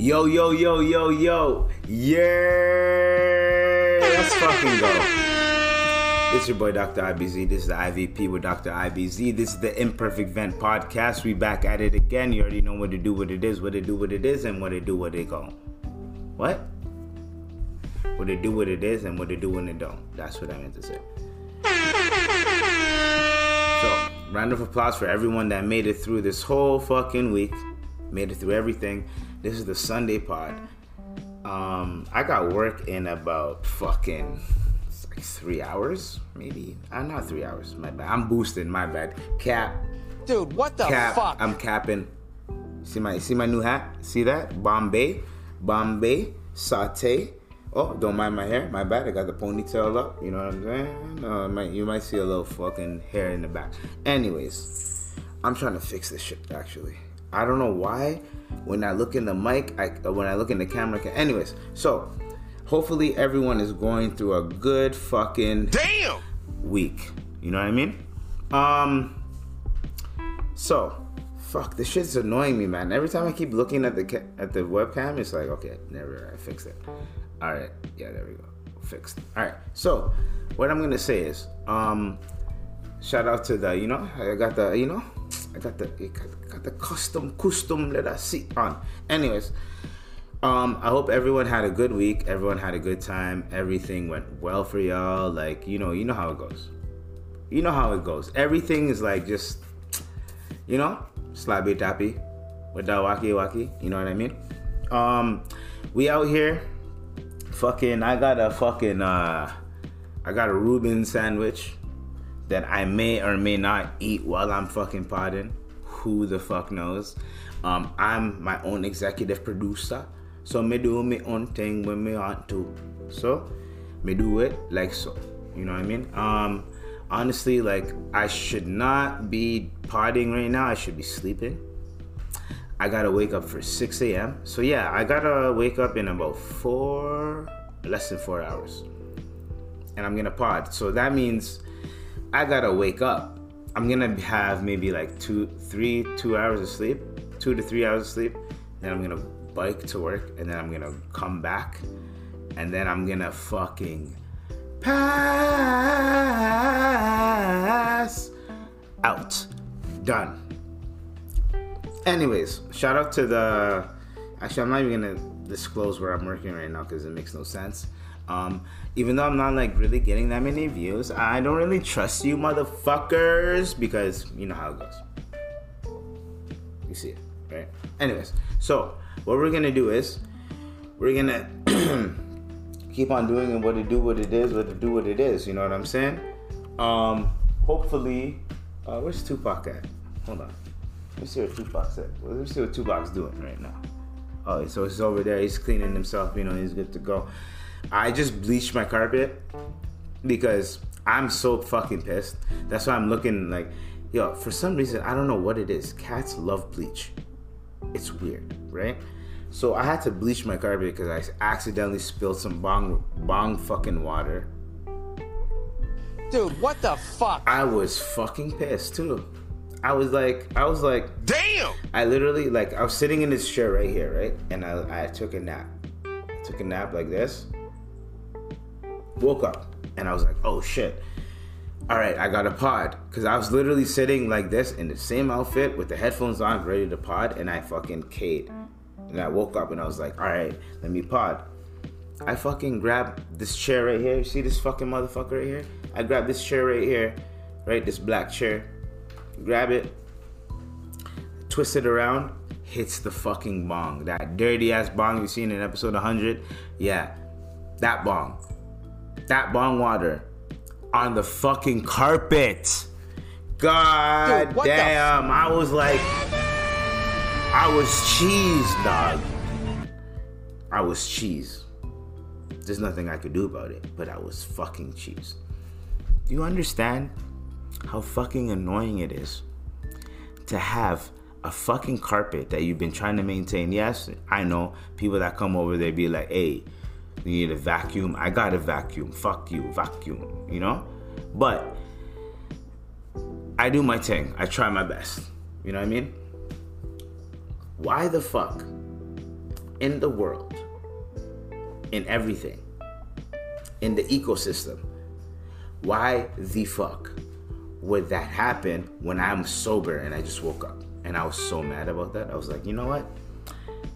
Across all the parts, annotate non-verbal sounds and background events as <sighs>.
Yo, yo, yo, yo, yo. Yeah. Let's fucking go. Is your boy Dr. IBZ. This is the IVP with Dr. IBZ. This is the Imperfect Vent podcast. We back at it again. You already know what to do, what it is, what it do, what it is, and what it do, what it go. What? What it do, what it is, and what it do when it don't. That's what I meant to say. So, round of applause for everyone that made it through this whole fucking week. Made it through everything. This is the Sunday pod. Um, I got work in about fucking like three hours, maybe. I'm not three hours. My bad. I'm boosting. My bad. Cap. Dude, what the cap. fuck? I'm capping. See my see my new hat. See that? Bombay, Bombay, saute. Oh, don't mind my hair. My bad. I got the ponytail up. You know what I'm saying? Uh, might, you might see a little fucking hair in the back. Anyways, I'm trying to fix this shit. Actually, I don't know why. When I look in the mic, I uh, when I look in the camera. Anyways, so hopefully everyone is going through a good fucking Damn! week. You know what I mean? Um. So, fuck, this shit's annoying me, man. Every time I keep looking at the ca- at the webcam, it's like, okay, never, I fixed it. All right, yeah, there we go, fixed. All right, so what I'm gonna say is, um, shout out to the, you know, I got the, you know, I got the, got, the custom, custom leather seat on. Anyways. Um, I hope everyone had a good week. Everyone had a good time. Everything went well for y'all. Like, you know, you know how it goes. You know how it goes. Everything is like just, you know, slabby tappy with that wacky wacky. You know what I mean? Um, we out here. Fucking, I got a fucking, uh, I got a Reuben sandwich that I may or may not eat while I'm fucking podding. Who the fuck knows? Um, I'm my own executive producer. So me do my own thing when me want to. So me do it like so. You know what I mean? Um honestly like I should not be potting right now. I should be sleeping. I gotta wake up for 6 a.m. So yeah, I gotta wake up in about four less than four hours. And I'm gonna pod. So that means I gotta wake up. I'm gonna have maybe like two, three, two hours of sleep, two to three hours of sleep. Then I'm gonna bike to work, and then I'm gonna come back, and then I'm gonna fucking pass out. Done. Anyways, shout out to the. Actually, I'm not even gonna disclose where I'm working right now because it makes no sense. Um, even though I'm not like really getting that many views, I don't really trust you, motherfuckers, because you know how it goes. You see it, right? Anyways, so what we're gonna do is we're gonna <clears throat> keep on doing what it do, what it is, what it do, what it is. You know what I'm saying? Um, hopefully, uh, where's Tupac at? Hold on. Let me see what Tupac's at. Let me see what Tupac's doing right now. Oh, so he's over there. He's cleaning himself. You know, he's good to go. I just bleached my carpet because I'm so fucking pissed. That's why I'm looking like, yo. For some reason, I don't know what it is. Cats love bleach. It's weird, right? So I had to bleach my carpet because I accidentally spilled some bong bong fucking water. Dude, what the fuck? I was fucking pissed too. I was like, I was like, Damn! I literally like I was sitting in this chair right here, right, and I, I took a nap. I took a nap like this. Woke up and I was like, oh shit. All right, I got a pod because I was literally sitting like this in the same outfit with the headphones on, ready to pod, and I fucking K'd. And I woke up and I was like, all right, let me pod. I fucking grabbed this chair right here. You see this fucking motherfucker right here? I grabbed this chair right here, right? This black chair. Grab it, twist it around, hits the fucking bong. That dirty ass bong you seen in episode 100. Yeah, that bong. That bong water on the fucking carpet. God Dude, the damn. I was like, I was cheese, dog. I was cheese. There's nothing I could do about it, but I was fucking cheese. Do you understand how fucking annoying it is to have a fucking carpet that you've been trying to maintain? Yes, I know people that come over they be like, hey, you need a vacuum. I got a vacuum. Fuck you, vacuum, you know? But I do my thing. I try my best. You know what I mean? Why the fuck in the world, in everything, in the ecosystem, why the fuck would that happen when I'm sober and I just woke up? And I was so mad about that. I was like, you know what?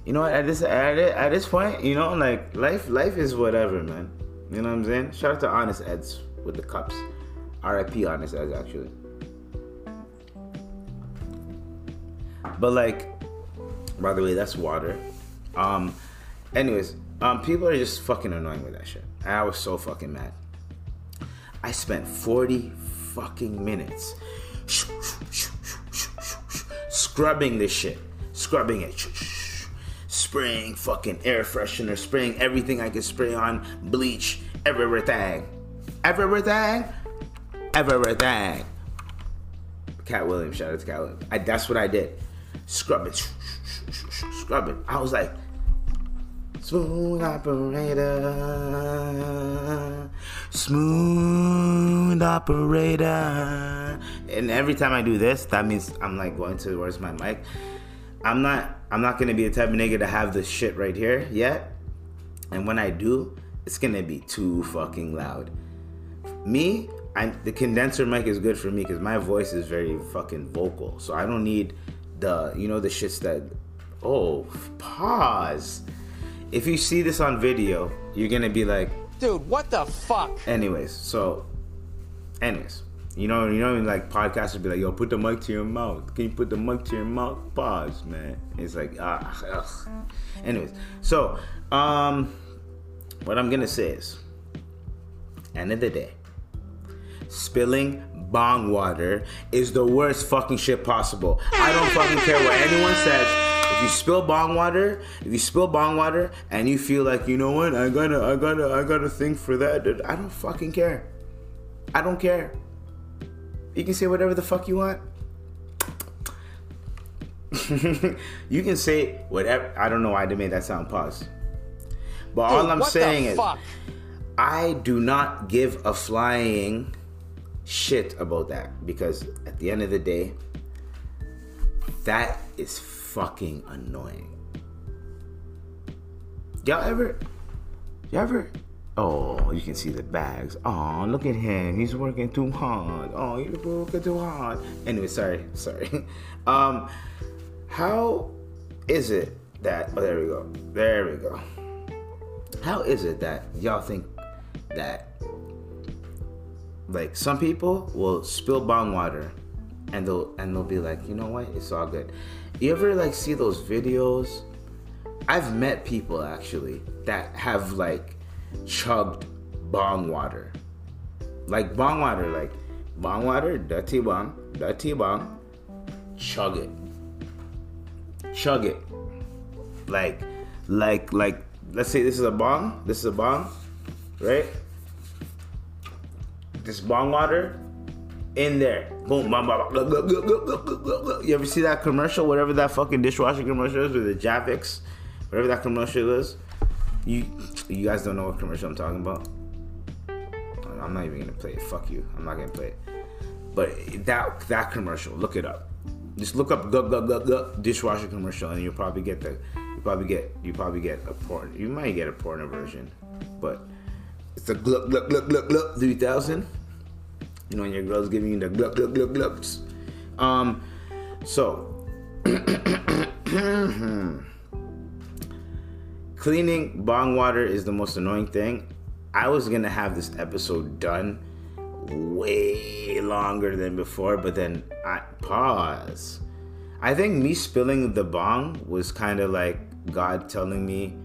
You know? At this at, it, at this point, you know, like life life is whatever, man. You know what I'm saying? Shout out to Honest Ed's with the cups. R.I.P. Honest Ed's, actually. But like, by the way, that's water. Um, anyways, um, people are just fucking annoying with that shit. I was so fucking mad. I spent 40 fucking minutes scrubbing this shit, scrubbing it, spraying fucking air freshener, spraying everything I could spray on, bleach, everything, everything, everything. Katt Williams, shout out to Katt Williams. I, that's what I did. Scrub it, scrub it. I was like, smooth operator, smooth operator. And every time I do this, that means I'm like going towards my mic. I'm not I'm not gonna be the type of nigga to have this shit right here yet. And when I do, it's gonna be too fucking loud. Me, I the condenser mic is good for me because my voice is very fucking vocal. So I don't need the you know the shits that oh pause. If you see this on video, you're gonna be like, dude, what the fuck? Anyways, so anyways. You know, you know, like podcasters be like, "Yo, put the mic to your mouth. Can you put the mic to your mouth?" Pause, man. It's like, ah, ugh. Anyways, so um, what I'm gonna say is, end of the day, spilling bong water is the worst fucking shit possible. I don't fucking care what anyone says. If you spill bong water, if you spill bong water and you feel like you know what, I gotta, I gotta, I gotta think for that. I don't fucking care. I don't care. You can say whatever the fuck you want. <laughs> you can say whatever. I don't know why they made that sound pause. But Dude, all I'm saying is, I do not give a flying shit about that because at the end of the day, that is fucking annoying. Y'all ever, y'all ever Oh, you can see the bags. Oh, look at him. He's working too hard. Oh, he's working too hard. Anyway, sorry, <laughs> sorry. Um, how is it that? Oh, there we go. There we go. How is it that y'all think that, like, some people will spill bong water, and they'll and they'll be like, you know what? It's all good. You ever like see those videos? I've met people actually that have like chugged bong water. Like bong water, like bong water, dirty bong, dirty bong, chug it. Chug it. Like, like, like, let's say this is a bong, this is a bong, right? This bong water in there. Boom, bong, bong, bong, You ever see that commercial, whatever that fucking dishwasher commercial is with the Javix, whatever that commercial is? You you guys don't know what commercial I'm talking about? I'm not even gonna play it. Fuck you. I'm not gonna play it. But that that commercial, look it up. Just look up gug gug gug gug dishwasher commercial, and you'll probably get the you probably get you probably get a porn. You might get a porno version, but it's a gluck gluck gluck gluck gluck 3000. You know, when your girl's giving you the gluck gluck gluck glucks. Um, so. Cleaning bong water is the most annoying thing. I was gonna have this episode done way longer than before, but then I pause. I think me spilling the bong was kind of like God telling me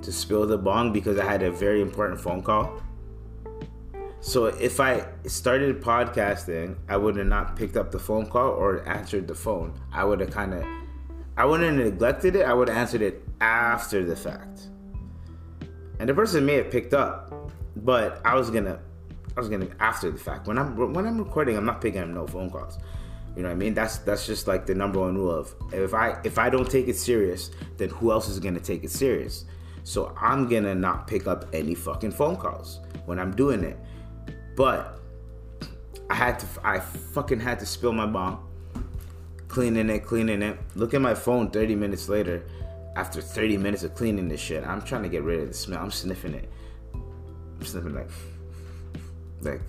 to spill the bong because I had a very important phone call. So if I started podcasting, I would have not picked up the phone call or answered the phone. I would have kind of I wouldn't have neglected it. I would have answered it after the fact. And the person may have picked up, but I was gonna, I was gonna after the fact. When I'm when I'm recording, I'm not picking up no phone calls. You know what I mean? That's that's just like the number one rule of if I if I don't take it serious, then who else is gonna take it serious? So I'm gonna not pick up any fucking phone calls when I'm doing it. But I had to I fucking had to spill my bomb cleaning it, cleaning it. Look at my phone 30 minutes later. After 30 minutes of cleaning this shit, I'm trying to get rid of the smell. I'm sniffing it. I'm sniffing like, like,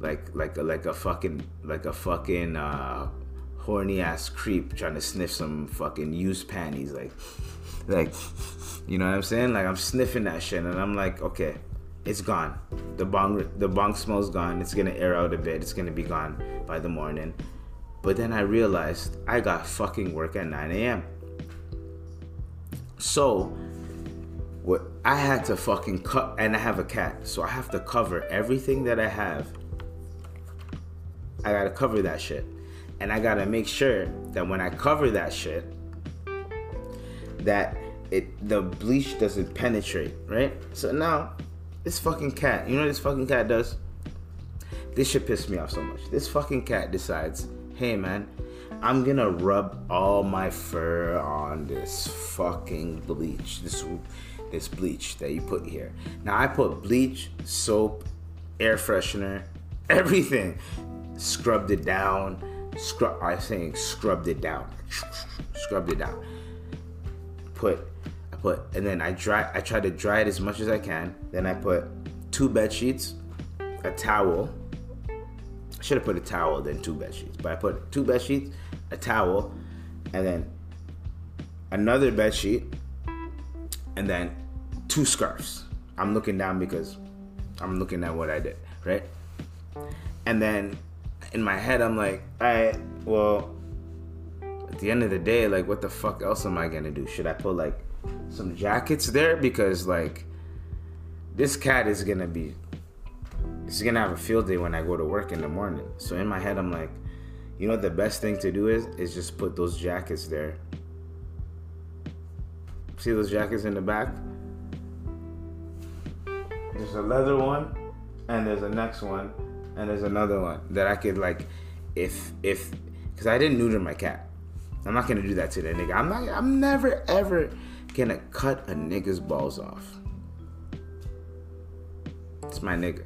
like, like, a, like a fucking, like a fucking uh, horny ass creep trying to sniff some fucking used panties. Like, like, you know what I'm saying? Like I'm sniffing that shit, and I'm like, okay, it's gone. The bong, the bong smell's gone. It's gonna air out a bit. It's gonna be gone by the morning. But then I realized I got fucking work at 9 a.m. So, what I had to fucking cut, and I have a cat, so I have to cover everything that I have. I gotta cover that shit. And I gotta make sure that when I cover that shit, that it the bleach doesn't penetrate, right? So now, this fucking cat, you know what this fucking cat does? This shit pissed me off so much. This fucking cat decides, hey man, I'm gonna rub all my fur on this fucking bleach. This this bleach that you put here. Now I put bleach, soap, air freshener, <laughs> everything. Scrubbed it down. Scrub I saying scrubbed it down. <sniffs> Scrubbed it down. Put I put and then I dry I try to dry it as much as I can. Then I put two bed sheets, a towel. I should have put a towel then two bed sheets, but I put two bed sheets, a towel, and then another bed sheet, and then two scarves. I'm looking down because I'm looking at what I did, right? And then in my head, I'm like, all right, well, at the end of the day, like, what the fuck else am I gonna do? Should I put like some jackets there? Because like, this cat is gonna be, it's gonna have a field day when I go to work in the morning. So in my head, I'm like, you know, what the best thing to do is is just put those jackets there. See those jackets in the back? There's a leather one, and there's a next one, and there's another one that I could like, if if, because I didn't neuter my cat. I'm not gonna do that to the nigga. I'm not. I'm never ever gonna cut a nigga's balls off. It's my nigga.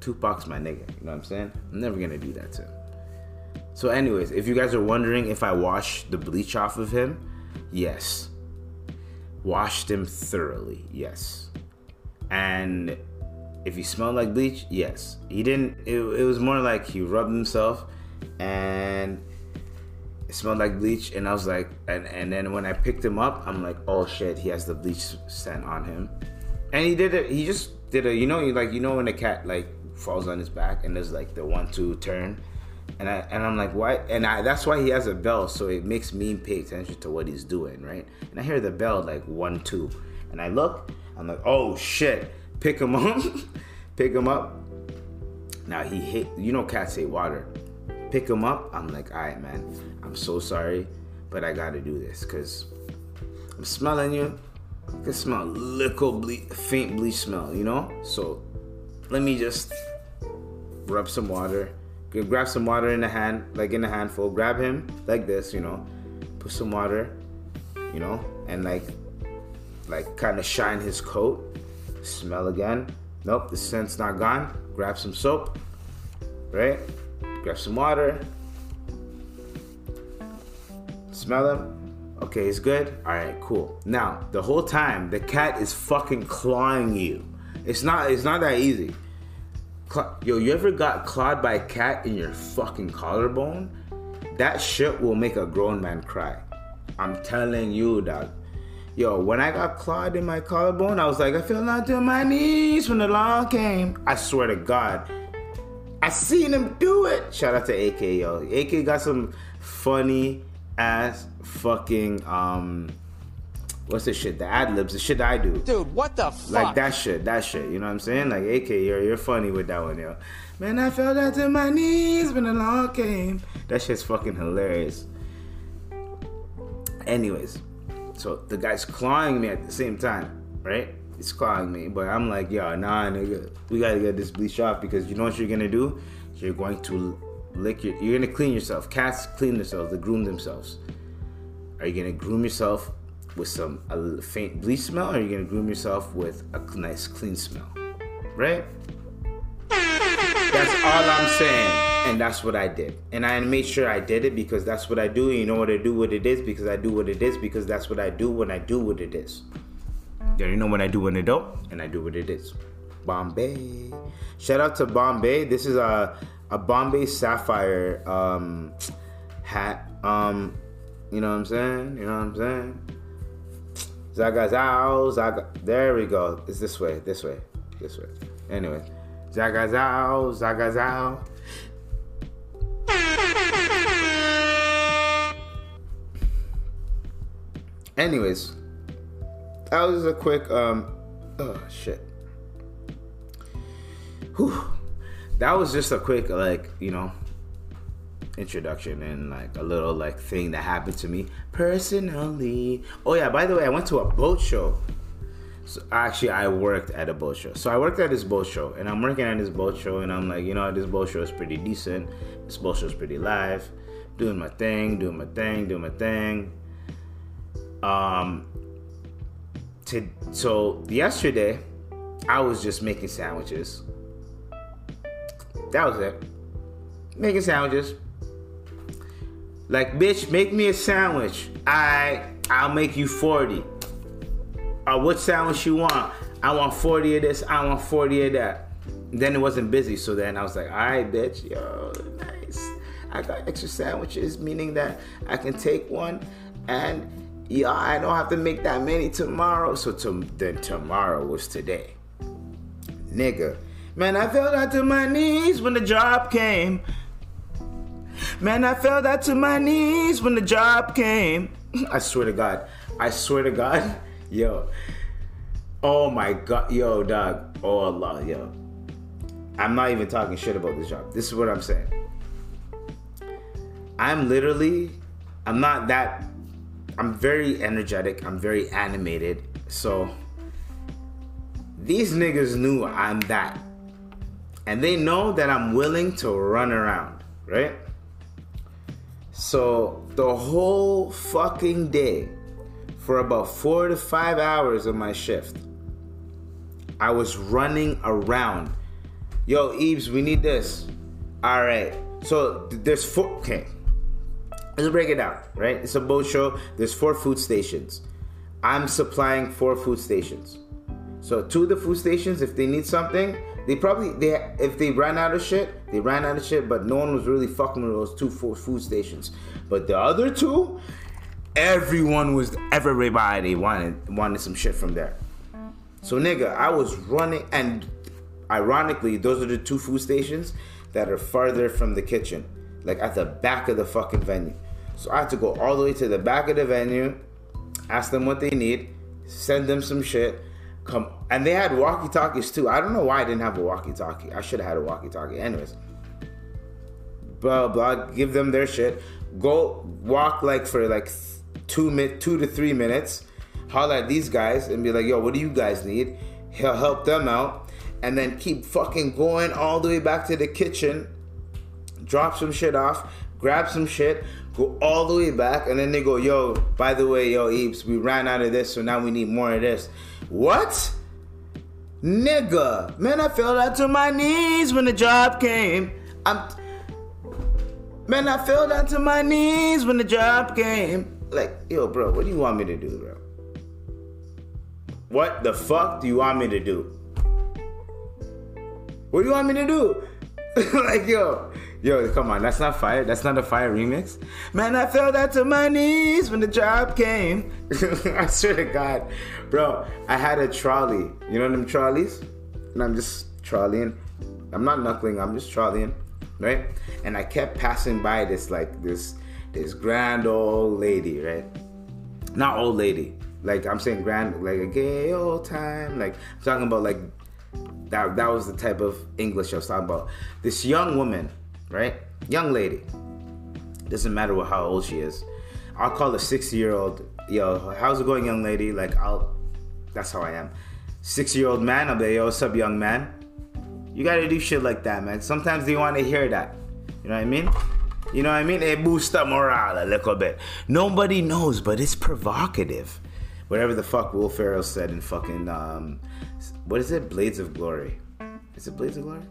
Tupac's my nigga. You know what I'm saying? I'm never gonna do that to him. So, anyways, if you guys are wondering if I washed the bleach off of him, yes. Washed him thoroughly, yes. And if he smelled like bleach, yes. He didn't, it, it was more like he rubbed himself and it smelled like bleach. And I was like, and, and then when I picked him up, I'm like, oh shit, he has the bleach scent on him. And he did it, he just did a, you know, like, you know, when a cat like falls on his back and there's like the one, two turn and I and I'm like, why? And I that's why he has a bell, so it makes me pay attention to what he's doing, right? And I hear the bell like one, two, and I look, I'm like, oh shit, pick him <laughs> up, pick him up. Now he hit, you know, cats hate water. Pick him up. I'm like, all right, man, I'm so sorry, but I gotta do this because I'm smelling you. I can smell little ble- faint bleach smell, you know. So let me just rub some water grab some water in the hand, like in a handful, grab him like this, you know, put some water, you know, and like, like kind of shine his coat. Smell again. Nope, the scent's not gone. Grab some soap, right? Grab some water. Smell him. Okay, he's good. All right, cool. Now, the whole time, the cat is fucking clawing you. It's not. It's not that easy. Yo, you ever got clawed by a cat in your fucking collarbone? That shit will make a grown man cry. I'm telling you, dog. Yo, when I got clawed in my collarbone, I was like, I feel not to my knees when the law came. I swear to God. I seen him do it. Shout out to AK, yo. AK got some funny ass fucking um what's the shit? The ad libs, the shit I do. Dude, what the fuck? Like that shit, that shit. You know what I'm saying? Like AK, you're you're funny with that one, yo. Man, I fell down to my knees when the law came. That shit's fucking hilarious. Anyways, so the guy's clawing me at the same time, right? He's clawing me, but I'm like, yo, nah, nigga, we gotta get this bleach off because you know what you're gonna do? You're going to lick your, you're gonna clean yourself. Cats clean themselves, they groom themselves. Are you gonna groom yourself with some a faint bleach smell, or are you gonna groom yourself with a nice clean smell? Right? That's all I'm saying. And that's what I did. And I made sure I did it because that's what I do. You know what I do what it is because I do what it is because that's what I do when I do what it is. You know when I do when it don't, and I do what it is. Bombay. Shout out to Bombay. This is a a Bombay Sapphire um, hat. Um, you know what I'm saying? You know what I'm saying? Zaga Zao, Zaga. There we go. It's this way, this way, this way. Anyway, Zaga Zao, Zaga Zao. Anyways, that was a quick um oh shit. Whew. That was just a quick like, you know, introduction and like a little like thing that happened to me personally. Oh yeah, by the way, I went to a boat show. So actually I worked at a boat show. So I worked at this boat show and I'm working at this boat show and I'm like, you know, this boat show is pretty decent. This boat show is pretty live. Doing my thing, doing my thing, doing my thing. Um to so yesterday I was just making sandwiches. That was it. Making sandwiches. Like, bitch, make me a sandwich. I I'll make you 40. Uh, what sandwich you want? I want 40 of this, I want 40 of that. Then it wasn't busy, so then I was like, alright, bitch, yo, nice. I got extra sandwiches, meaning that I can take one and yeah, I don't have to make that many tomorrow. So to, then tomorrow was today. Nigga. Man, I fell down to my knees when the job came. Man, I fell down to my knees when the job came. <laughs> I swear to God. I swear to God. <laughs> Yo. Oh my God. Yo, dog. Oh Allah, yo. I'm not even talking shit about this job. This is what I'm saying. I'm literally, I'm not that, I'm very energetic. I'm very animated. So these niggas knew I'm that. And they know that I'm willing to run around, right? So the whole fucking day, for about four to five hours of my shift, I was running around. Yo, Eves, we need this. All right. So there's four. Okay. Let's break it down, right? It's a boat show. There's four food stations. I'm supplying four food stations. So of the food stations, if they need something, they probably they if they ran out of shit, they ran out of shit. But no one was really fucking with those two food stations. But the other two, everyone was everybody wanted wanted some shit from there. So nigga, I was running, and ironically, those are the two food stations that are farther from the kitchen, like at the back of the fucking venue. So I had to go all the way to the back of the venue, ask them what they need, send them some shit come and they had walkie talkies too. I don't know why I didn't have a walkie talkie. I should have had a walkie talkie. Anyways, blah blah. Give them their shit. Go walk like for like two minute, two to three minutes. Holler at these guys and be like, "Yo, what do you guys need?" He'll help them out, and then keep fucking going all the way back to the kitchen. Drop some shit off. Grab some shit go all the way back, and then they go, yo, by the way, yo, Eeps, we ran out of this, so now we need more of this. What? Nigga, man, I fell down to my knees when the job came. I'm, man, I fell down to my knees when the job came. Like, yo, bro, what do you want me to do, bro? What the fuck do you want me to do? What do you want me to do? <laughs> like, yo, Yo, come on, that's not fire. That's not a fire remix. Man, I fell down to my knees when the job came. <laughs> I swear to God, bro, I had a trolley. You know them trolleys? And I'm just trolleying. I'm not knuckling. I'm just trolleying, right? And I kept passing by this like this this grand old lady, right? Not old lady. Like I'm saying grand, like a gay old time. Like I'm talking about like that. That was the type of English I was talking about. This young woman right? Young lady. Doesn't matter what how old she is. I'll call a 60 year old, yo, how's it going, young lady? Like, I'll, that's how I am. 60 year old man, I'll be, yo, what's up, young man? You gotta do shit like that, man. Sometimes they wanna hear that. You know what I mean? You know what I mean? It boosts up morale a little bit. Nobody knows, but it's provocative. Whatever the fuck Will Ferrell said in fucking, um, what is it? Blades of Glory. Is it Blades of Glory?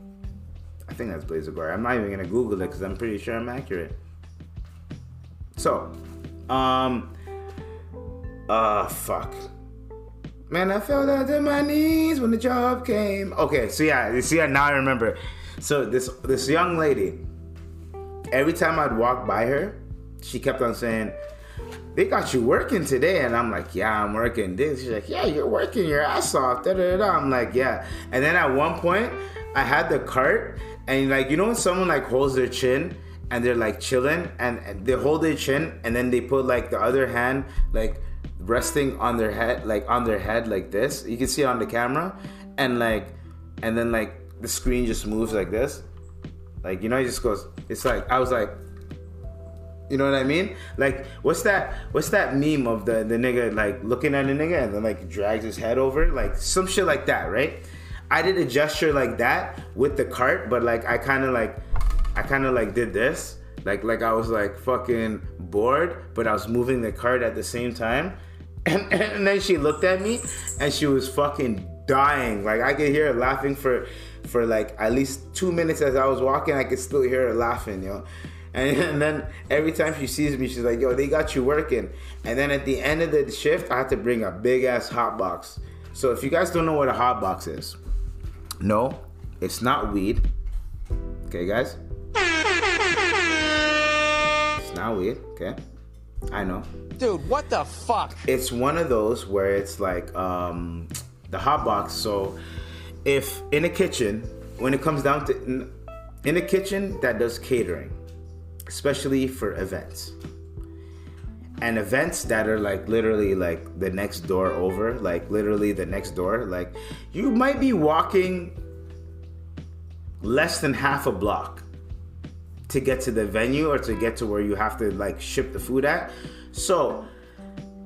I think that's Blaze of Glory. I'm not even gonna Google it because I'm pretty sure I'm accurate. So, um, uh, fuck. Man, I fell down to my knees when the job came. Okay, so yeah, you see, now I remember. So this this young lady, every time I'd walk by her, she kept on saying, "They got you working today," and I'm like, "Yeah, I'm working." This, she's like, "Yeah, you're working your ass off." Da, da, da. I'm like, "Yeah," and then at one point, I had the cart, and like you know when someone like holds their chin and they're like chilling, and, they hold their chin, and then they put like the other hand like resting on their head, like on their head, like this. You can see it on the camera, and like, and then like the screen just moves like this, like you know, it just goes. It's like I was like, you know what I mean? Like, what's that? What's that meme of the the nigga like looking at the nigga and then like drags his head over, like some shit like that, right? I did a gesture like that with the cart, but like I kind of like, I kind of like did this, like like I was like fucking bored, but I was moving the cart at the same time, <clears throat> and, and then she looked at me and she was fucking dying. Like I could hear her laughing for for like at least two minutes as I was walking. I could still hear her laughing, yo. And, <laughs> and then every time she sees me, she's like, "Yo, they got you working." And then at the end of the shift, I had to bring a big ass hot box. So if you guys don't know what a hot box is, no, it's not weed. Okay, guys. It's not weed. Okay, I know. Dude, what the fuck? It's one of those where it's like um, the hot box. So if in a kitchen, when it comes down to in, in a kitchen that does catering, especially for events, and events that are like literally like the next door over, like literally the next door, like you might be walking less than half a block to get to the venue or to get to where you have to like ship the food at. So,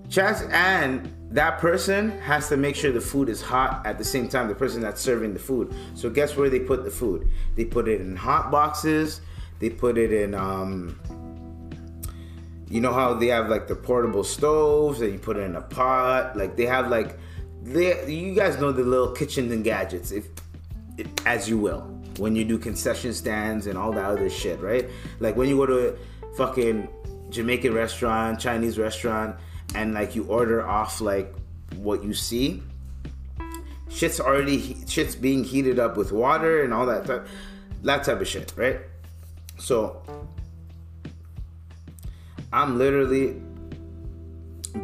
chance and that person has to make sure the food is hot at the same time. The person that's serving the food. So, guess where they put the food? They put it in hot boxes. They put it in. Um, you know how they have like the portable stoves and you put it in a pot. Like they have like, they you guys know the little kitchens and gadgets, if, if as you will when you do concession stands and all that other shit, right? Like when you go to a fucking Jamaican restaurant, Chinese restaurant, and like you order off like what you see, shit's already shit's being heated up with water and all that that type of shit, right? So I'm literally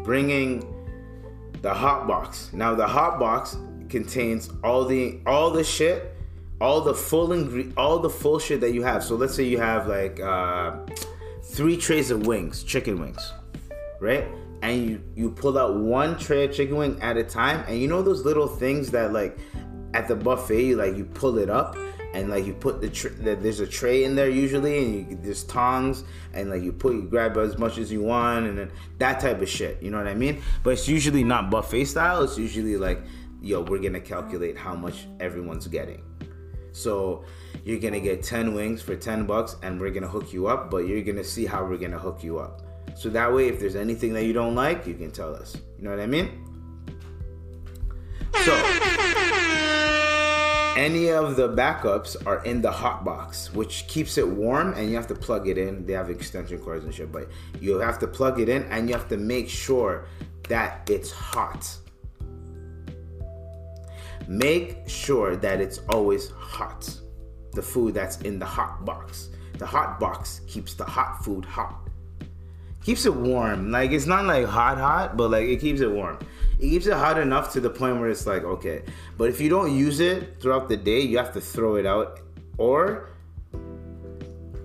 bringing the hot box. Now the hot box contains all the all the shit all the full ingre- all the full shit that you have. So let's say you have like uh, three trays of wings, chicken wings, right? And you you pull out one tray of chicken wing at a time, and you know those little things that like at the buffet, like you pull it up and like you put the, tr- the there's a tray in there usually, and you there's tongs and like you put you grab as much as you want, and then that type of shit. You know what I mean? But it's usually not buffet style. It's usually like yo, we're gonna calculate how much everyone's getting. So you're gonna get 10 wings for 10 bucks and we're gonna hook you up, but you're gonna see how we're gonna hook you up. So that way, if there's anything that you don't like, you can tell us. You know what I mean? So any of the backups are in the hot box, which keeps it warm and you have to plug it in. They have extension cords and shit, but you have to plug it in and you have to make sure that it's hot make sure that it's always hot. The food that's in the hot box. The hot box keeps the hot food hot. Keeps it warm. Like it's not like hot hot, but like it keeps it warm. It keeps it hot enough to the point where it's like okay. But if you don't use it throughout the day, you have to throw it out. Or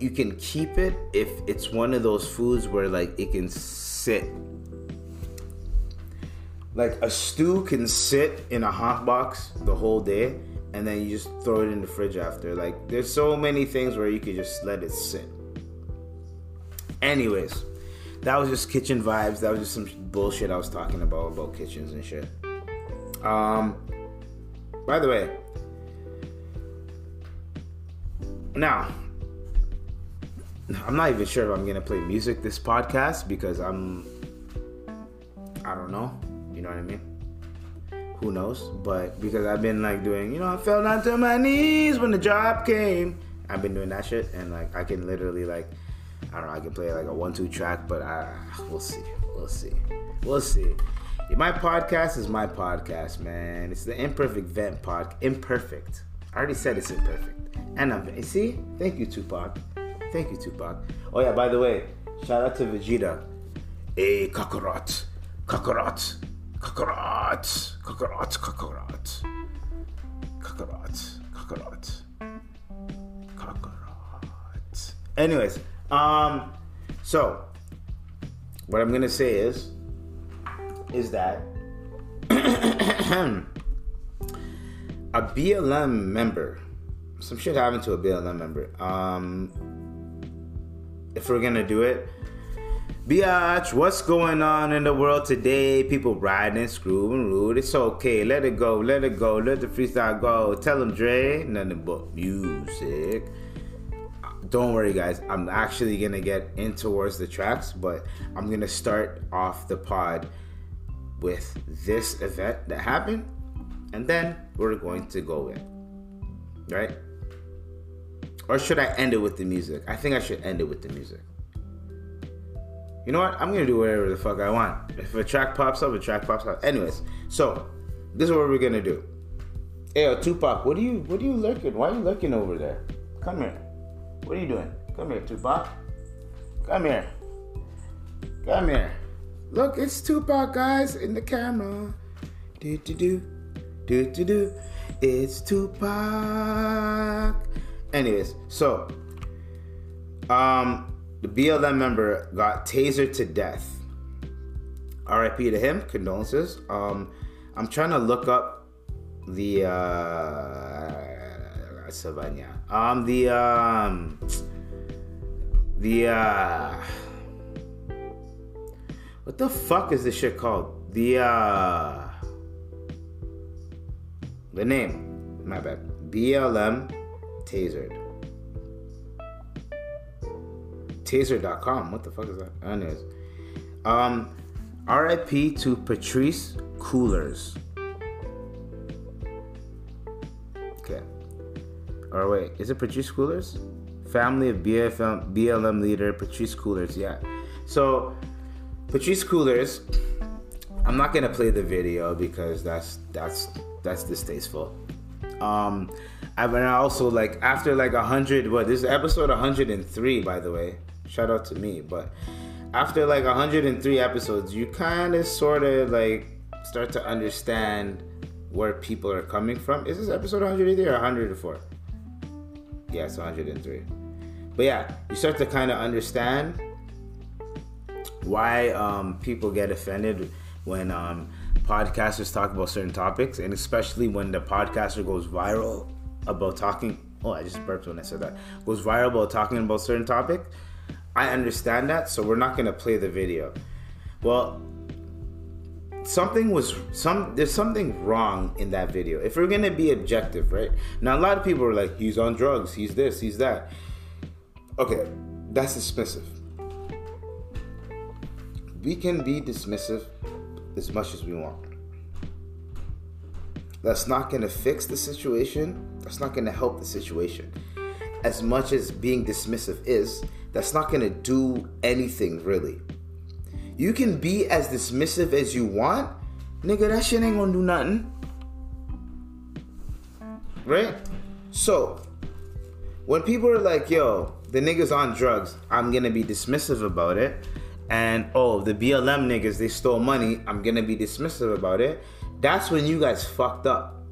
you can keep it if it's one of those foods where like it can sit. Like a stew can sit in a hot box the whole day and then you just throw it in the fridge after. Like there's so many things where you could just let it sit. Anyways that was just kitchen vibes that was just some bullshit i was talking about about kitchens and shit um by the way now i'm not even sure if i'm gonna play music this podcast because i'm i don't know you know what I mean? Who knows? But because I've been like doing, you know, I fell down to my knees when the job came. I've been doing that shit, and like I can literally like I don't know, I can play like a one-two track, but I we'll see, we'll see, we'll see. My podcast is my podcast, man. It's the imperfect vent pod. Imperfect. I already said it's imperfect, and I'm see. Thank you, Tupac. Thank you, Tupac. Oh yeah, by the way, shout out to Vegeta. Hey, Kakarot, Kakarot, Kakarot, Kakarot, Kakarot, Kakarot, Kakarot, Kakarot. Anyways, um, so what I'm gonna say is, is that <clears throat> a BLM member, some shit happened to a BLM member. Um, if we're gonna do it, Biatch, what's going on in the world today? People riding, screwing, rude. It's okay. Let it go. Let it go. Let the freestyle go. Tell them, Dre, nothing but music. Don't worry, guys. I'm actually gonna get in towards the tracks, but I'm gonna start off the pod with this event that happened, and then we're going to go in. Right? Or should I end it with the music? I think I should end it with the music. You know what? I'm gonna do whatever the fuck I want. If a track pops up, a track pops up. Anyways, so this is what we're gonna do. Hey, Tupac, what are you what are you lurking? Why are you lurking over there? Come here. What are you doing? Come here, Tupac. Come here. Come here. Look, it's Tupac, guys, in the camera. Do do do, do do do. It's Tupac. Anyways, so um the BLM member got tasered to death. RIP to him, condolences. Um, I'm trying to look up the uh, Savannah. Um, the um, the uh, what the fuck is this shit called? The uh, the name. My bad. BLM tasered taser.com. What the fuck is that? Anyways. Um, RIP to Patrisse Cullors. Or wait, is it Patrisse Coolers? Family of BFM, BLM leader Patrisse Coolers, Yeah. So, Patrisse Coolers, I'm not gonna play the video because that's that's that's distasteful. Um, I mean, I also like after like a hundred. What this is episode 103, by the way shout out to me. But after like 103 episodes, you kind of sort of like start to understand where people are coming from. Is this episode 103 or 104? Yeah, it's 103. But yeah, you start to kind of understand why um, people get offended when um, podcasters talk about certain topics, and especially when the podcaster goes viral about talking. Oh, I just burped when I said that. Goes viral about talking about certain topic. I understand that, so we're not gonna play the video. Well, something was some there's something wrong in that video. If we're gonna be objective, right? Now a lot of people are like, he's on drugs, he's this, he's that. Okay, that's dismissive. We can be dismissive as much as we want. That's not gonna fix the situation. That's not gonna help the situation. As much as being dismissive is, that's not gonna do anything really. You can be as dismissive as you want, nigga. That shit ain't gonna do nothing, right? So, when people are like, "Yo, the niggas on drugs," I'm gonna be dismissive about it, and oh, the BLM niggas they stole money, I'm gonna be dismissive about it. That's when you guys fucked up.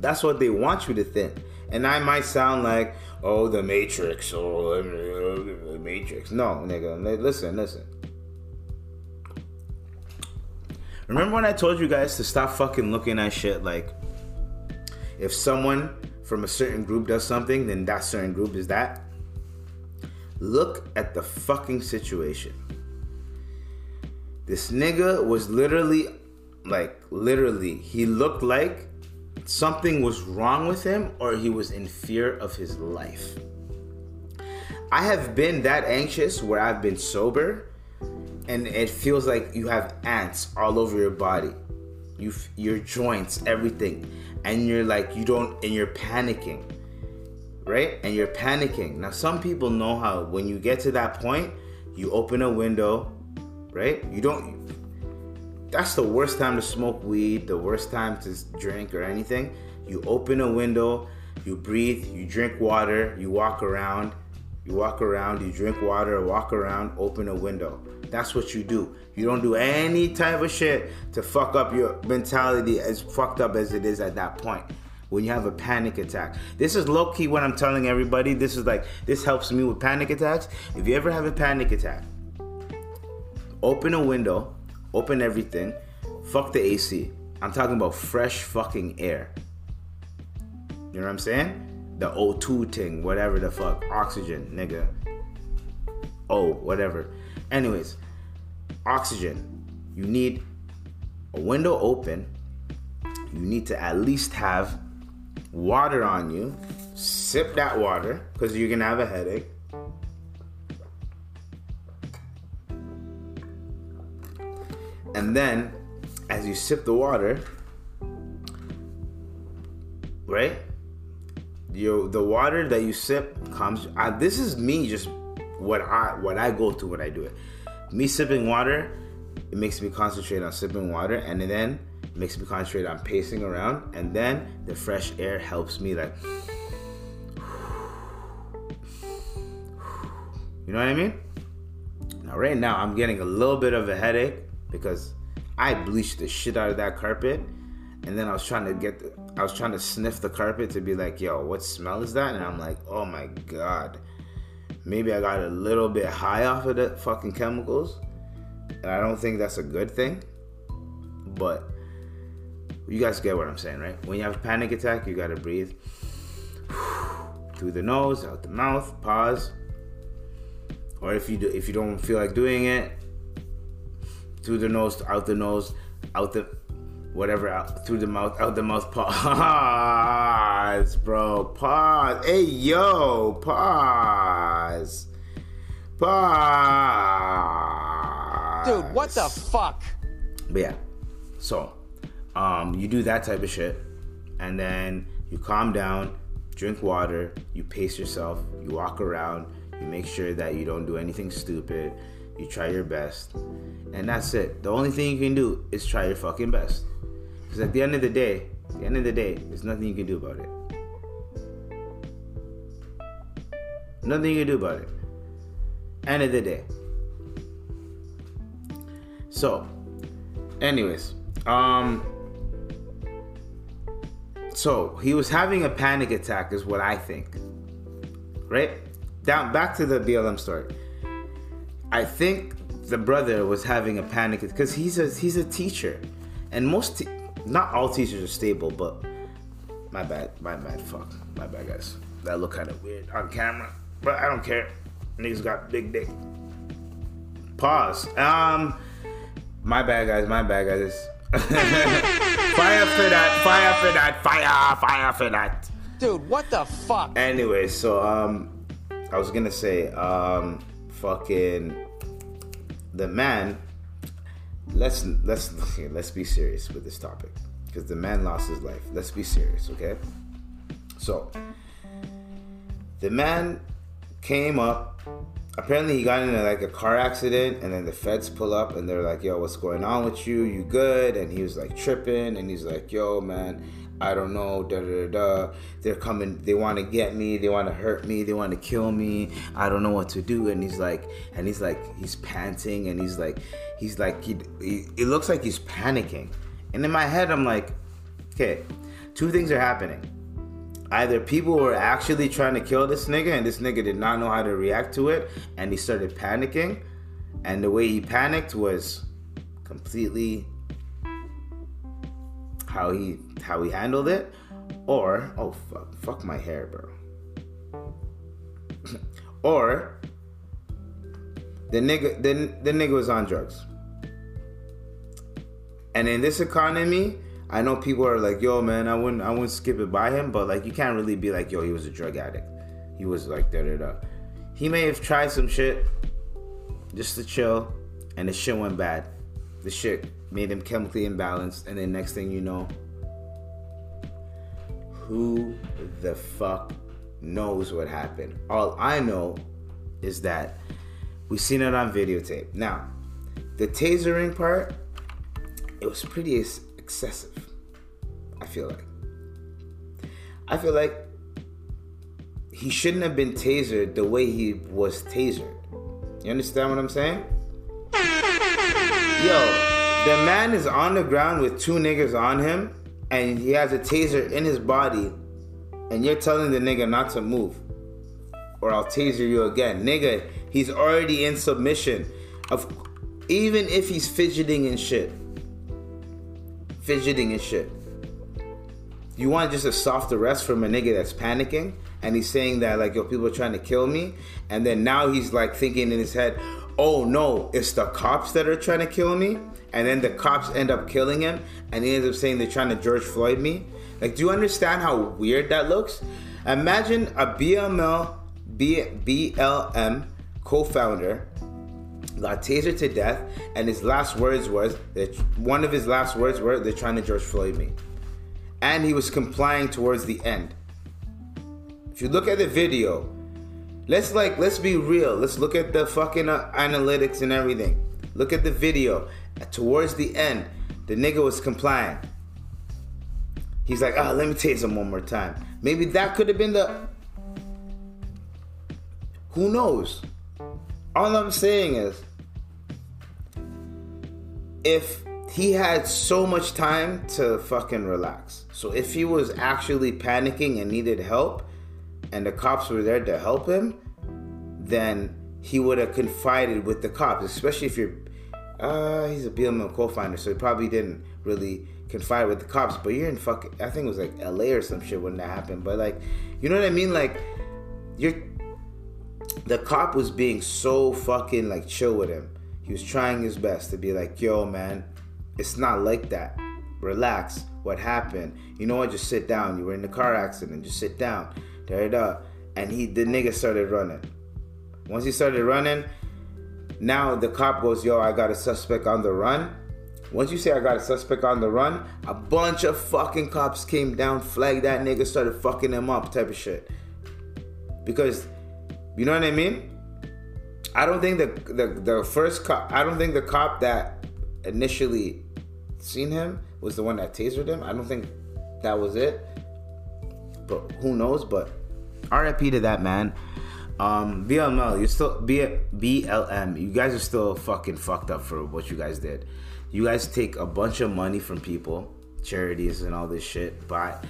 That's what they want you to think. And I might sound like, oh, the Matrix, oh, or uh, the Matrix. No, nigga, listen, listen. Remember when I told you guys to stop fucking looking at shit like if someone from a certain group does something, then that certain group is that? Look at the fucking situation. This nigga was literally, like, literally, he looked like something was wrong with him or he was in fear of his life. I have been that anxious where I've been sober and it feels like you have ants all over your body. You your joints, everything. and you're like you don't and you're panicking right and you're panicking now some people know how when you get to that point you open a window right you don't that's the worst time to smoke weed the worst time to drink or anything you open a window you breathe you drink water you walk around you walk around you drink water walk around open a window that's what you do you don't do any type of shit to fuck up your mentality as fucked up as it is at that point when you have a panic attack. This is low key what I'm telling everybody. This is like, this helps me with panic attacks. If you ever have a panic attack, open a window, open everything, fuck the AC. I'm talking about fresh fucking air. You know what I'm saying? The O2 thing, whatever the fuck, oxygen, nigga. Oh, whatever. Anyways, oxygen. You need a window open. You need to at least have water on you. Sip that water because you're gonna have a headache. And then, as you sip the water, right? You the water that you sip comes. This is me just what I what I go through when I do it. Me sipping water, it makes me concentrate on sipping water, and then makes me concentrate on pacing around, and then the fresh air helps me like. <sighs> You know what I mean? Now, right now, I'm getting a little bit of a headache because I bleached the shit out of that carpet, and then I was trying to get, the, I was trying to sniff the carpet to be like, yo, what smell is that? And I'm like, oh my god, maybe I got a little bit high off of the fucking chemicals, and I don't think that's a good thing. But you guys get what I'm saying, right? When you have a panic attack, you gotta breathe <sighs> through the nose, out the mouth, pause. Or if you do, if you don't feel like doing it, through the nose, out the nose, out the whatever, out through the mouth, out the mouth. <laughs> Pause, bro. Pause. Hey, yo, pause. Pause. Dude, what the fuck? But yeah, so um, you do that type of shit, and then you calm down, drink water, you pace yourself, you walk around, you make sure that you don't do anything stupid, you try your best, and that's it. The only thing you can do is try your fucking best. Because at the end of the day, the end of the day, there's nothing you can do about it. Nothing you can do about it. End of the day. So, anyways, um, so he was having a panic attack, is what I think. Right? Down back to the BLM story. I think the brother was having a panic because he's a he's a teacher, and most te- not all teachers are stable, but my bad, my bad, fuck, my bad, guys. That look kind of weird on camera, but I don't care. Niggas got big dick. Pause. Um, my bad, guys. My bad, guys. <laughs> fire for that! Fire for that! Fire! Fire for that! Dude, what the fuck? Anyway, so um, I was gonna say um, fucking the man. Let's let's okay, let's be serious with this topic because the man lost his life. Let's be serious, okay? So the man came up. Apparently, he got in a, like a car accident, and then the feds pull up, and they're like, "Yo, what's going on with you? You good?" And he was like tripping, and he's like, "Yo, man, I don't know, da da da. They're coming. They want to get me. They want to hurt me. They want to kill me. I don't know what to do." And he's like, and he's like, he's panting, and he's like, he's like, he, he it looks like he's panicking. And in my head, I'm like, okay, two things are happening. Either people were actually trying to kill this nigga, and this nigga did not know how to react to it, and he started panicking, and the way he panicked was completely how he how he handled it, or oh fuck, fuck my hair, bro. <laughs> or the nigga the, the nigga was on drugs. And in this economy, I know people are like, "Yo, man, I wouldn't, I wouldn't skip it by him," but like, you can't really be like, "Yo, he was a drug addict." He was like da da da. He may have tried some shit just to chill, and the shit went bad. The shit made him chemically imbalanced, and then next thing you know, who the fuck knows what happened? All I know is that we seen it on videotape. Now, the tasering part, it was pretty ex- excessive. I feel like. I feel like he shouldn't have been tasered the way he was tasered. You understand what I'm saying? Yo, the man is on the ground with two niggas on him, and he has a taser in his body, and you're telling the nigga not to move, or I'll taser you again. Nigga, he's already in submission. Of even if he's fidgeting and shit. Fidgeting and shit. You want just a soft arrest from a nigga that's panicking and he's saying that like yo people are trying to kill me and then now he's like thinking in his head oh no it's the cops that are trying to kill me and then the cops end up killing him and he ends up saying they're trying to george floyd me like do you understand how weird that looks imagine a bml B- blm co-founder got tasered to death and his last words was that one of his last words were they're trying to george floyd me and he was complying towards the end if you look at the video, let's like let's be real. Let's look at the fucking uh, analytics and everything. Look at the video. Towards the end, the nigga was complying. He's like, "Ah, oh, let me taste him one more time." Maybe that could have been the. Who knows? All I'm saying is, if he had so much time to fucking relax. So if he was actually panicking and needed help, and the cops were there to help him, then he would have confided with the cops, especially if you're. Uh, he's a BLM co-founder, so he probably didn't really confide with the cops. But you're in fucking. I think it was like LA or some shit when that happened. But like, you know what I mean? Like, you're. The cop was being so fucking like chill with him. He was trying his best to be like, "Yo, man, it's not like that. Relax. What happened? You know what? Just sit down. You were in the car accident. Just sit down." There up. And he the nigga started running. Once he started running, now the cop goes, yo, I got a suspect on the run. Once you say I got a suspect on the run, a bunch of fucking cops came down, flagged that nigga, started fucking him up, type of shit. Because, you know what I mean? I don't think the the, the first cop, I don't think the cop that initially seen him was the one that tasered him. I don't think that was it but who knows? But RIP to that man. Um, BLM, you're still B, BLM. You guys are still fucking fucked up for what you guys did. You guys take a bunch of money from people, charities, and all this shit. But,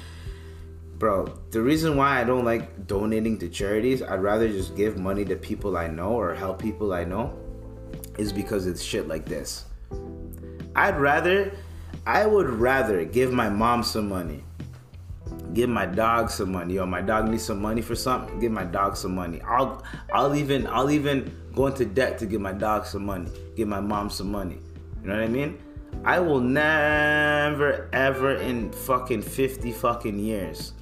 bro, the reason why I don't like donating to charities, I'd rather just give money to people I know or help people I know, is because it's shit like this. I'd rather, I would rather give my mom some money give my dog some money. Yo, my dog needs some money for something. Give my dog some money. I'll I'll even I'll even go into debt to give my dog some money. Give my mom some money. You know what I mean? I will never ever in fucking 50 fucking years.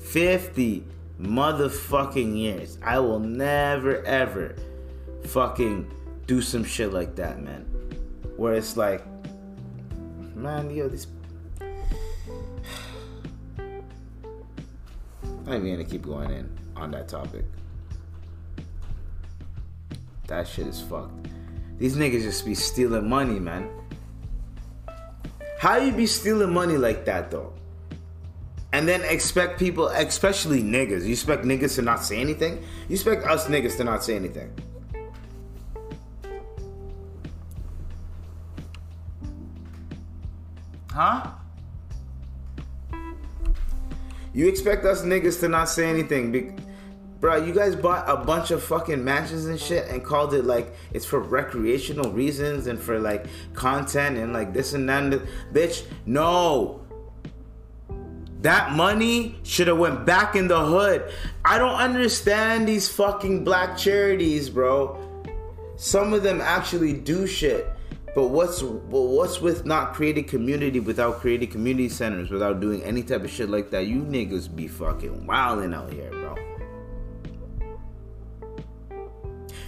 50 motherfucking years. I will never ever fucking do some shit like that, man. Where it's like, man, yo, these I'm even gonna keep going in on that topic. That shit is fucked. These niggas just be stealing money, man. How you be stealing money like that though? And then expect people, especially niggas, you expect niggas to not say anything? You expect us niggas to not say anything? Huh? You expect us niggas to not say anything. Be- Bro, you guys bought a bunch of fucking mansions and shit and called it like it's for recreational reasons and for like content and like this and that. Bitch, no. That money should have went back in the hood. I don't understand these fucking black charities, bro. Some of them actually do shit. But what's what's with not creating community without creating community centers, without doing any type of shit like that? You niggas be fucking wilding out here, bro.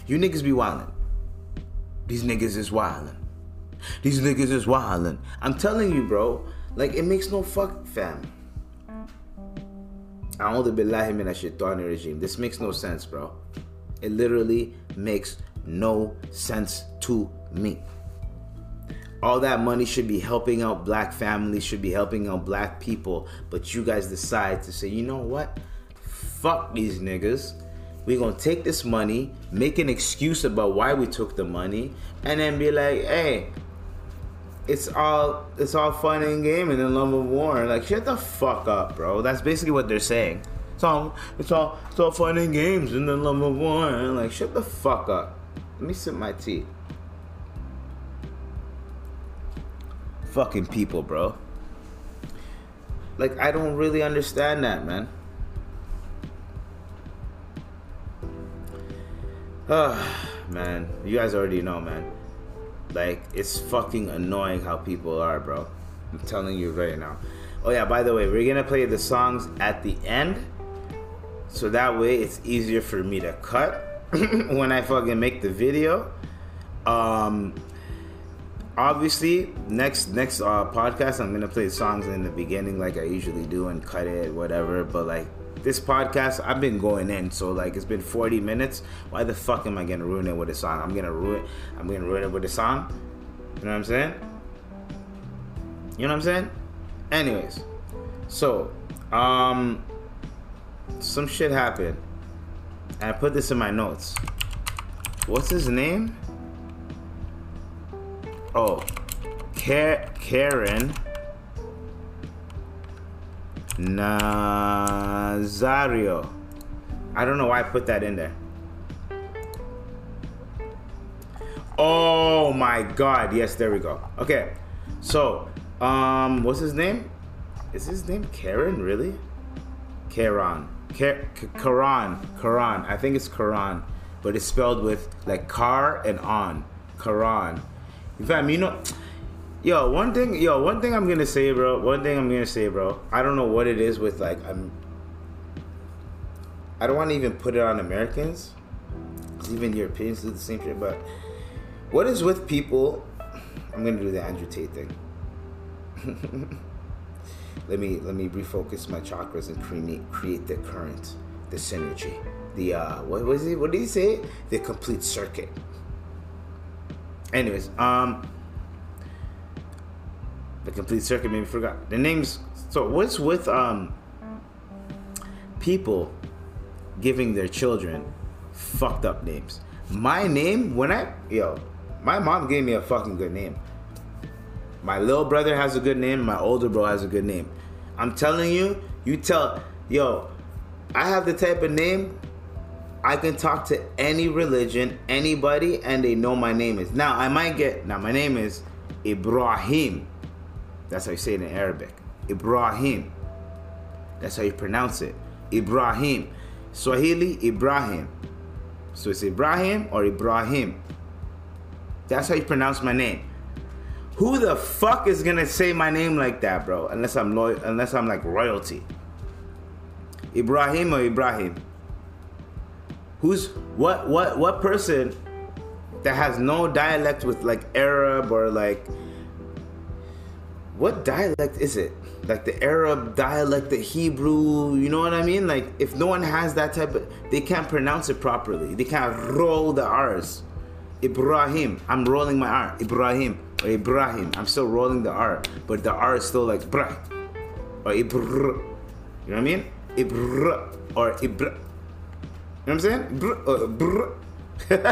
You niggas be wilding. These niggas is wilding. These niggas is wilding. I'm telling you, bro. Like it makes no fuck, fam. A'udhu billahi minash shaitani rajim. This makes no sense, bro. It literally makes no sense to me. All that money should be helping out black families, should be helping out black people, but you guys decide to say, you know what? Fuck these niggas. We're gonna take this money, make an excuse about why we took the money, and then be like, hey, it's all it's all fun and game and then love of war. Like shut the fuck up, bro. That's basically what they're saying. It's all it's all it's all fun and games and then love of war. Like shut the fuck up. Let me sip my tea. Fucking people, bro. Like I don't really understand that, man. Ah, <sighs> man, you guys already know, man. Like, it's fucking annoying how people are, bro. I'm telling you right now. Oh, yeah, by the way, we're gonna play the songs at the end. So that way it's easier for me to cut <clears throat> when I fucking make the video. Um, obviously, next next uh, podcast, I'm gonna play songs in the beginning like I usually do and cut it, whatever. But like, this podcast, I've been going in, so like it's been 40 minutes. Why the fuck am I gonna ruin it with a song? I'm gonna ruin I'm gonna ruin it with a song. You know what I'm saying? You know what I'm saying? Anyways, so um some shit happened. And I put this in my notes. What's his name? Oh, Karen Nazario. I don't know why I put that in there. Oh my god. Yes, there we go. Okay. So, um, what's his name? Is his name Karen, really? Karan. Karan. Karan. I think it's Karan. But it's spelled with like car and on. Karan. In fact, you know, Yo, one thing, yo, one thing I'm gonna say, bro. One thing I'm gonna say, bro. I don't know what it is with like I'm. I don't want to even put it on Americans, even Europeans do the same shit. But what is with people? I'm gonna do the Andrew Tate thing. <laughs> let me let me refocus my chakras and create create the current, the synergy, the uh, what was it? What did he say? The complete circuit. Anyways, um the complete circuit maybe forgot. The names so what's with um people giving their children fucked up names? My name when i yo my mom gave me a fucking good name. My little brother has a good name my older bro has a good name. I'm telling you you tell yo i have the type of name I can talk to any religion, anybody, and they know my name is. Now, I might get, now my name is Ibrahim. That's how you say it in Arabic. Ibrahim. That's how you pronounce it. Ibrahim. Swahili, Ibrahim. So it's Ibrahim or Ibrahim. That's how you pronounce my name. Who the fuck is gonna say my name like that, bro? Unless I'm loyal, unless I'm like royalty. Ibrahim or Ibrahim? Who's what? What? What person that has no dialect with like Arab or like what dialect is it? Like the Arab dialect, the Hebrew, you know what I mean? Like if no one has that type of they can't pronounce it properly. They can't roll the R's. Ibrahim. I'm rolling my R. Ibrahim. Or Ibrahim. I'm still rolling the R. But the R is still like bra. Or Ibr. You know what I mean? Ibr. Or Ibr. You know what I'm saying? Ibr. Uh,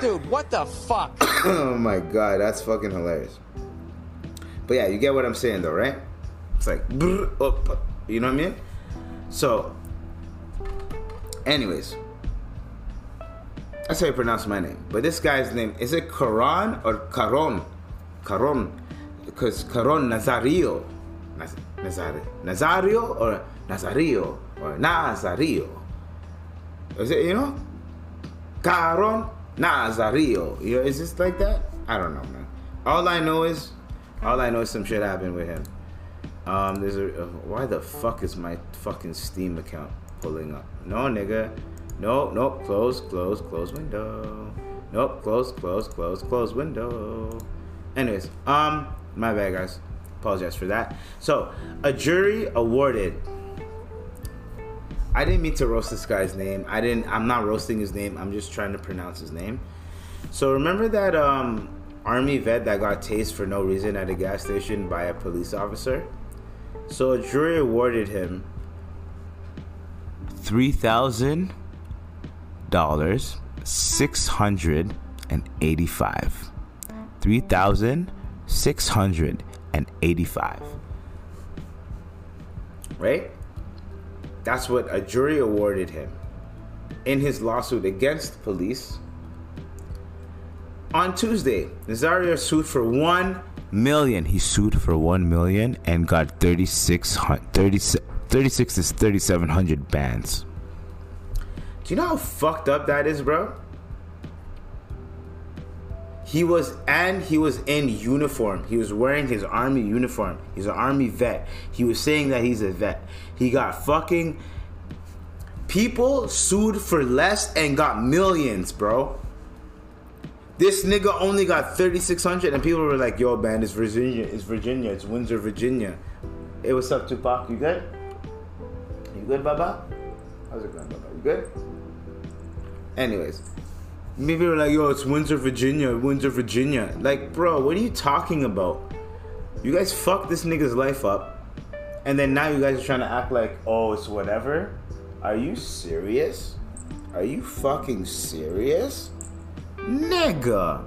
Dude, what the fuck? oh my god, that's fucking hilarious. But yeah, you get what I'm saying though, right? It's like, up, you know what I mean? So, anyways, that's how you pronounce my name. But this guy's name, is it Karan or Karon? Caron. Because Caron Nazario. Nazario. Nazario or Nazario or Nazario. Is it, you know? Caron Nazario. You know, is this like that? I don't know, man. All I know is, all I know is some shit happened with him. Um, there's a uh, why the fuck is my fucking Steam account pulling up? No, nigga. No, nope. Close, close, close window. Nope. Close, close, close, close window. Anyways, um, my bad, guys. Apologize for that. So, a jury awarded. I didn't mean to roast this guy's name. I didn't. I'm not roasting his name. I'm just trying to pronounce his name. So remember that um, army vet that got tased for no reason at a gas station by a police officer? So a jury awarded him three thousand dollars, six hundred and eighty-five. Three thousand six hundred and eighty-five. Right? That's what a jury awarded him in his lawsuit against police. On Tuesday, Nazario sued for one million. He sued for one million and got 36, 36, 36 to 3700 bans. Do you know how fucked up that is, bro? He was, and he was in uniform. He was wearing his army uniform. He's an army vet. He was saying that he's a vet. He got fucking. People sued for less and got millions, bro. This nigga only got 3,600, and people were like, yo, man, it's Virginia. It's Virginia. It's Windsor, Virginia. Hey, what's up, Tupac? You good? You good, Baba? How's it going, Baba? You good? Anyways, maybe we're like, yo, it's Windsor, Virginia, Windsor, Virginia. Like, bro, what are you talking about? You guys fucked this nigga's life up, and then now you guys are trying to act like, oh, it's whatever. Are you serious? Are you fucking serious? Nigga.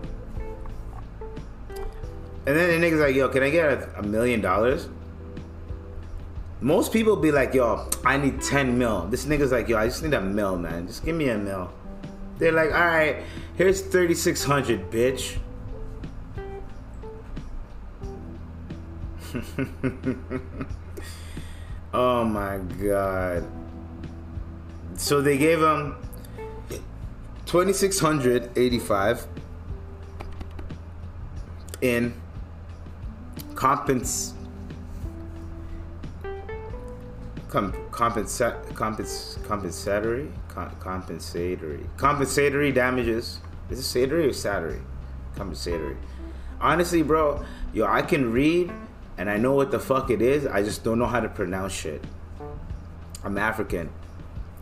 And then the nigga's like, yo, can I get a, a million dollars? Most people be like, yo, I need 10 mil. This nigga's like, yo, I just need a mil, man. Just give me a mil. They're like, all right, here's 3,600, bitch. <laughs> oh my god. So they gave him 2685 in compens com, compensa, compens, compensatory com, compensatory compensatory damages. Is it satory or salary? Compensatory. Honestly bro yo i can read and i know what the fuck it is. I just don't know how to pronounce shit. I'm african.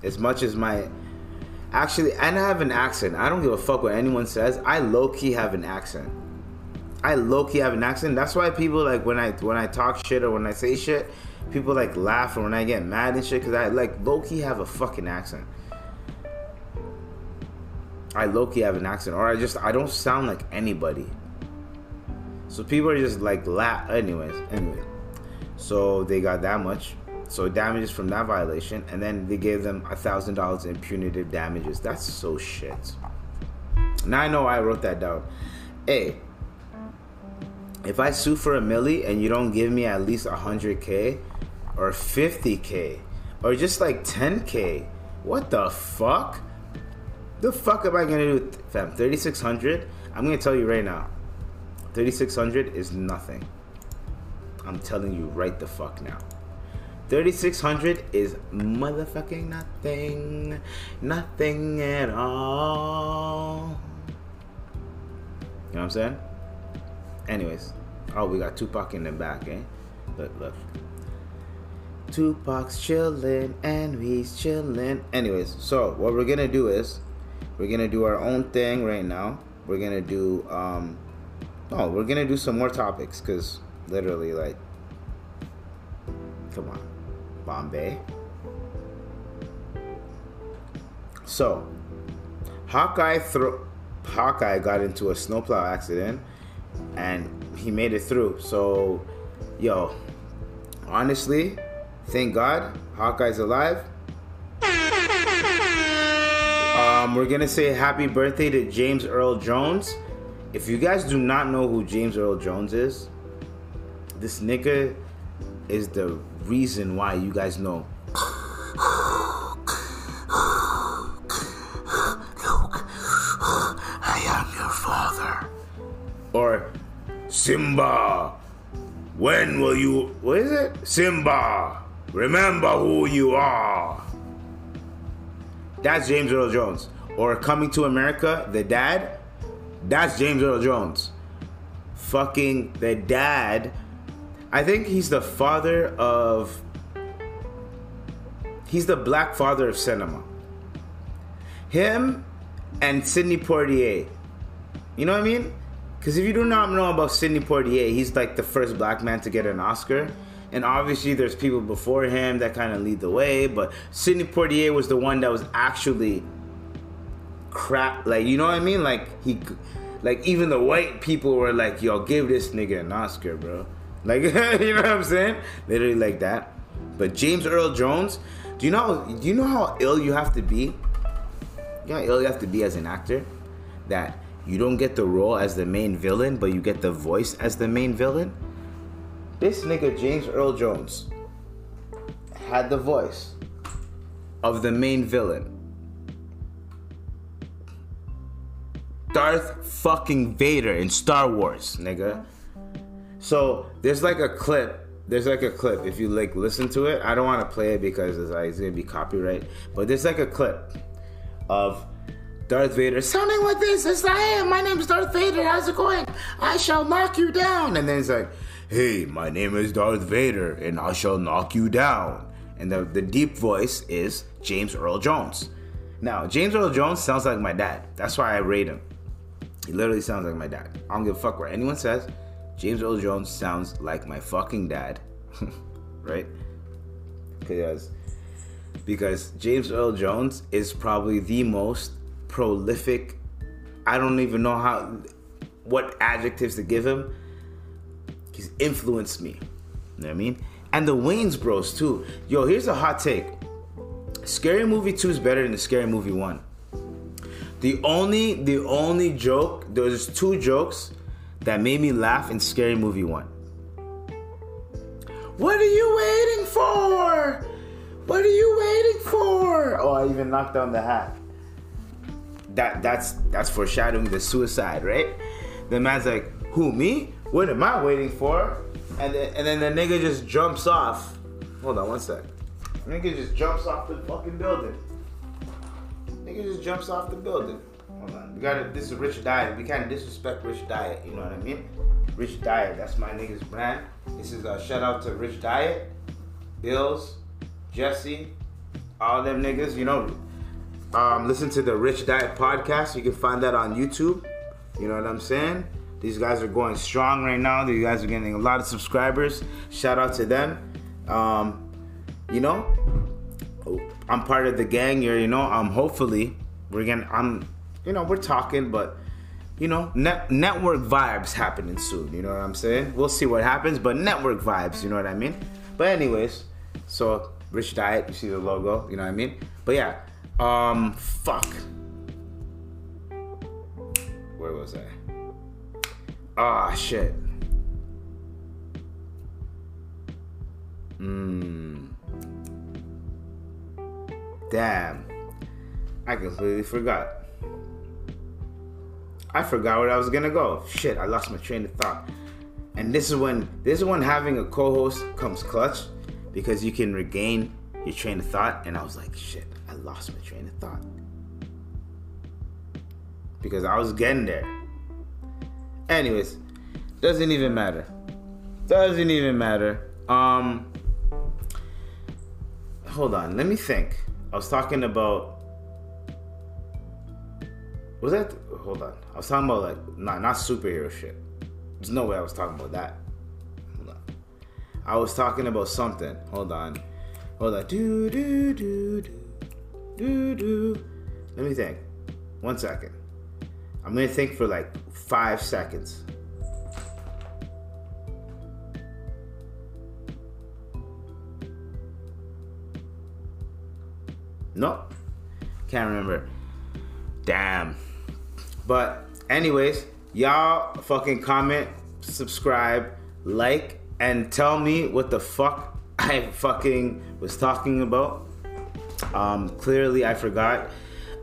As much as my actually and i have an accent. I don't give a fuck what anyone says. I low-key have an accent. I low-key have an accent. That's why people like when i when i talk shit or when i say shit people like laugh or when i get mad and shit because i like low-key have a fucking accent i low-key have an accent or i just i don't sound like anybody so people are just like laugh anyways anyway so they got that much so damages from that violation, and then they gave them a thousand dollars in punitive damages. That's so shit. Now I know I wrote that down. Hey, if I sue for a milli and you don't give me at least a hundred k, or fifty k, or just like ten k, what the fuck? The fuck am I gonna do, fam? Thirty six hundred. I'm gonna tell you right now. Thirty six hundred is nothing. I'm telling you right the fuck now. 3600 is motherfucking nothing. Nothing at all. You know what I'm saying? Anyways. Oh, we got Tupac in the back, eh? Look, look. Tupac's chilling and we's chilling. Anyways, so what we're gonna do is we're gonna do our own thing right now. We're gonna do um oh, we're gonna do some more topics because literally like come on. Bombay. So, Hawkeye thro- Hawkeye got into a snowplow accident and he made it through. So, yo, honestly, thank God Hawkeye's alive. Um, we're gonna say happy birthday to James Earl Jones. If you guys do not know who James Earl Jones is, this nigga is the reason why you guys know. Luke, I am your father. Or Simba, when will you. What is it? Simba, remember who you are. That's James Earl Jones. Or Coming to America, the dad, that's James Earl Jones. fucking the dad. I think he's the father of. He's the black father of cinema. Him and Sidney Poitier. You know what I mean? Because if you do not know about Sidney Poitier, he's like the first black man to get an Oscar. And obviously, there's people before him that kind of lead the way. But Sidney Poitier was the one that was actually crap. Like, you know what I mean? Like, he, like, even the white people were like, yo, give this nigga an Oscar, bro. <laughs> Like, <laughs> you know what I'm saying? Literally like that. But James Earl Jones, do you know, do you know how ill you have to be? You know how ill you have to be as an actor? That you don't get the role as the main villain, but you get the voice as the main villain? This nigga James Earl Jones had the voice of the main villain. Darth fucking Vader in Star Wars, nigga. So there's like a clip. There's like a clip. If you like listen to it, I don't want to play it because it's like it's gonna be copyright. But there's like a clip of Darth Vader sounding like this. It's like, hey, my name is Darth Vader. How's it going? I shall knock you down. And then it's like, hey, my name is Darth Vader, and I shall knock you down. And the, the deep voice is James Earl Jones. Now, James Earl Jones sounds like my dad. That's why I rate him. He literally sounds like my dad. I don't give a fuck what anyone says. James Earl Jones sounds like my fucking dad. <laughs> right? Because because James Earl Jones is probably the most prolific I don't even know how what adjectives to give him. He's influenced me. You know what I mean? And the Wayans Bros too. Yo, here's a hot take. Scary Movie 2 is better than the Scary Movie 1. The only the only joke, there's two jokes that made me laugh in Scary Movie 1. What are you waiting for? What are you waiting for? Oh, I even knocked down the hat. That that's that's foreshadowing the suicide, right? The man's like, "Who me? What am I waiting for?" And then, and then the nigga just jumps off. Hold on one sec. The nigga just jumps off the fucking building. Nigga just jumps off the building. Hold on. We gotta this is Rich Diet. We can't disrespect Rich Diet, you know what I mean? Rich Diet, that's my nigga's brand. This is a shout out to Rich Diet, Bills, Jesse, all them niggas, you know. Um, listen to the Rich Diet podcast. You can find that on YouTube. You know what I'm saying? These guys are going strong right now. These guys are getting a lot of subscribers. Shout out to them. Um, you know, I'm part of the gang. You're, you know, um, hopefully we're gonna. I'm, you know, we're talking, but you know, net, network vibes happening soon. You know what I'm saying? We'll see what happens, but network vibes. You know what I mean? But anyways, so Rich Diet. You see the logo. You know what I mean? But yeah, um, fuck. Where was I? Ah, shit. Mmm. Damn. I completely forgot. I forgot where I was gonna go. Shit, I lost my train of thought. And this is when this is when having a co-host comes clutch because you can regain your train of thought. And I was like, shit, I lost my train of thought. Because I was getting there. Anyways, doesn't even matter. Doesn't even matter. Um hold on, let me think. I was talking about was that hold on. I was talking about like not not superhero shit. There's no way I was talking about that. Hold on. I was talking about something. Hold on. Hold on. Do do do do do do. Let me think. One second. I'm gonna think for like five seconds. Nope. Can't remember. Damn. But anyways, y'all fucking comment, subscribe, like, and tell me what the fuck <laughs> I fucking was talking about. Um, clearly I forgot.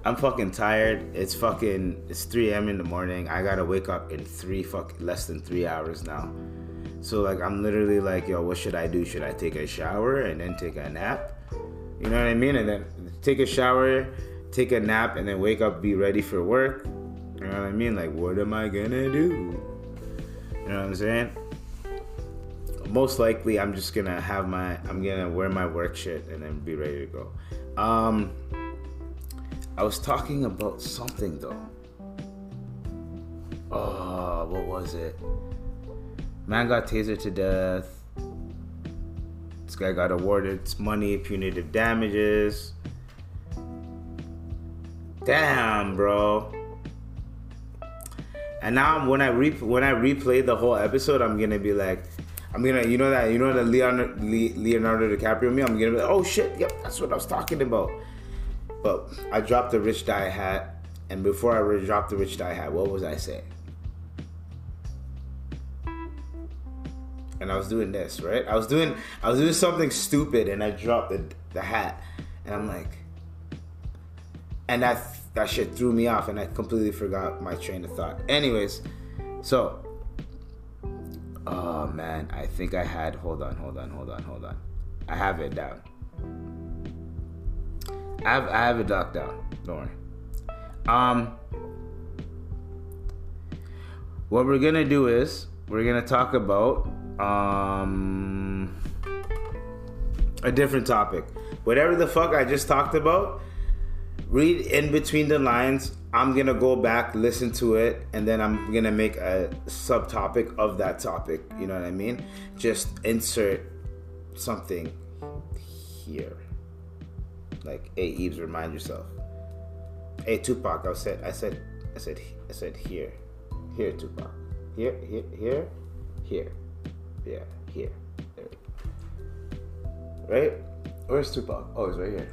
I'm fucking tired. It's fucking it's 3 a.m. in the morning. I gotta wake up in three fuck less than three hours now. So like I'm literally like, yo, what should I do? Should I take a shower and then take a nap? You know what I mean? And then take a shower, take a nap, and then wake up, be ready for work. You know what I mean? Like, what am I gonna do? You know what I'm saying? Most likely, I'm just gonna have my, I'm gonna wear my work shit and then be ready to go. Um, I was talking about something though. Oh, what was it? Man got tasered to death. This guy got awarded money, punitive damages. Damn, bro. And now when I re- when I replay the whole episode, I'm gonna be like, I'm gonna, you know that, you know the Leonardo, Leonardo DiCaprio me. I'm gonna be like, oh shit, yep, that's what I was talking about. But I dropped the rich die hat, and before I dropped the rich die hat, what was I saying? And I was doing this, right? I was doing, I was doing something stupid, and I dropped the the hat, and I'm like, and that that shit threw me off, and I completely forgot my train of thought. Anyways, so, oh man, I think I had. Hold on, hold on, hold on, hold on. I have it down. I have I have it locked down. Don't worry. Um, what we're gonna do is we're gonna talk about um a different topic. Whatever the fuck I just talked about, read in between the lines. I'm gonna go back, listen to it, and then I'm gonna make a subtopic of that topic. You know what I mean? Just insert something here. Like, hey Eves, remind yourself. Hey Tupac, I said, I said, I said, I said here, here Tupac, here, here, here, here, yeah, here, there. Right? Where's Tupac? Oh, he's right here.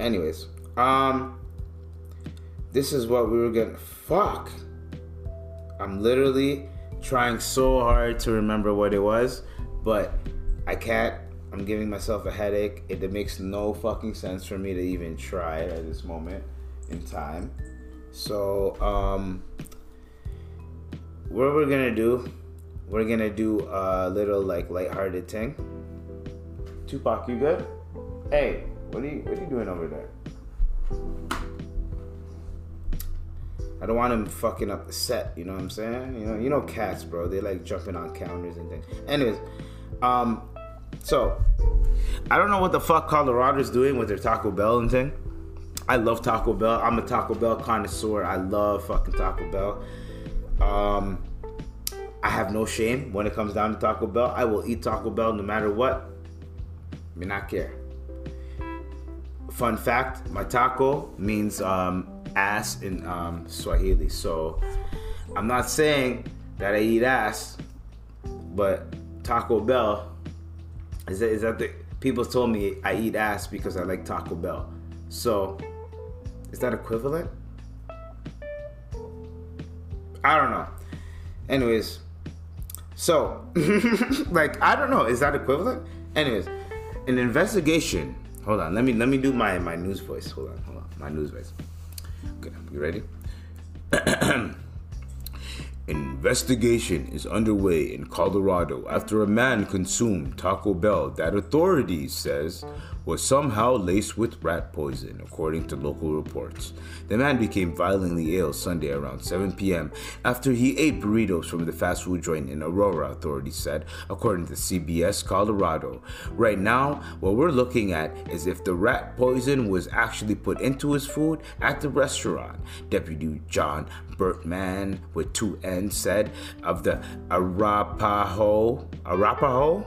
Anyways, um, this is what we were gonna. Fuck. I'm literally trying so hard to remember what it was, but I can't. I'm giving myself a headache. It, it makes no fucking sense for me to even try it at this moment in time. So, um, what we're gonna do, we're gonna do a little like lighthearted thing. Tupac, you good? Hey, what are you What are you doing over there? I don't want him fucking up the set. You know what I'm saying? You know, you know cats, bro. They like jumping on counters and things. Anyways, um, so I don't know what the fuck Colorado's doing with their Taco Bell and thing. I love Taco Bell. I'm a Taco Bell connoisseur. I love fucking Taco Bell. Um, I have no shame when it comes down to Taco Bell. I will eat Taco Bell no matter what. I mean, I care. Fun fact: my taco means um, ass in um, Swahili. So I'm not saying that I eat ass, but Taco Bell is that, is that the people told me I eat ass because I like Taco Bell. So is that equivalent? I don't know. Anyways, so <laughs> like I don't know. Is that equivalent? Anyways, an investigation Hold on. Let me let me do my my news voice. Hold on. Hold on. My news voice. Okay. You ready? <clears throat> Investigation is underway in Colorado after a man consumed Taco Bell that authorities says was somehow laced with rat poison, according to local reports. The man became violently ill Sunday around 7 p.m. after he ate burritos from the fast food joint in Aurora, authorities said, according to CBS Colorado. Right now, what we're looking at is if the rat poison was actually put into his food at the restaurant. Deputy John Bartmann with two N's, said of the Arapaho, Arapahoe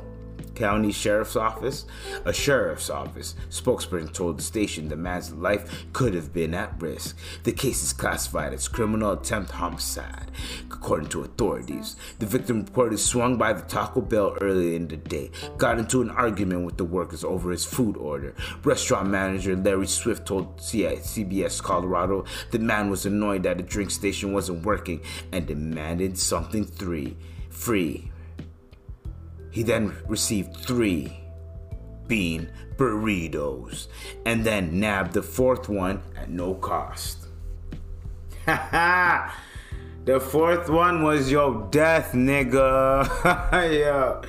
County Sheriff's Office. A sheriff's office spokesperson told the station the man's life could have been at risk. The case is classified as criminal attempt homicide. According to authorities, the victim reportedly swung by the Taco Bell earlier in the day, got into an argument with the workers over his food order. Restaurant manager Larry Swift told CBS Colorado the man was annoyed that the drink station wasn't working and demanded something three free he then received three bean burritos and then nabbed the fourth one at no cost. Ha <laughs> ha! the fourth one was your death, nigga. <laughs> yo,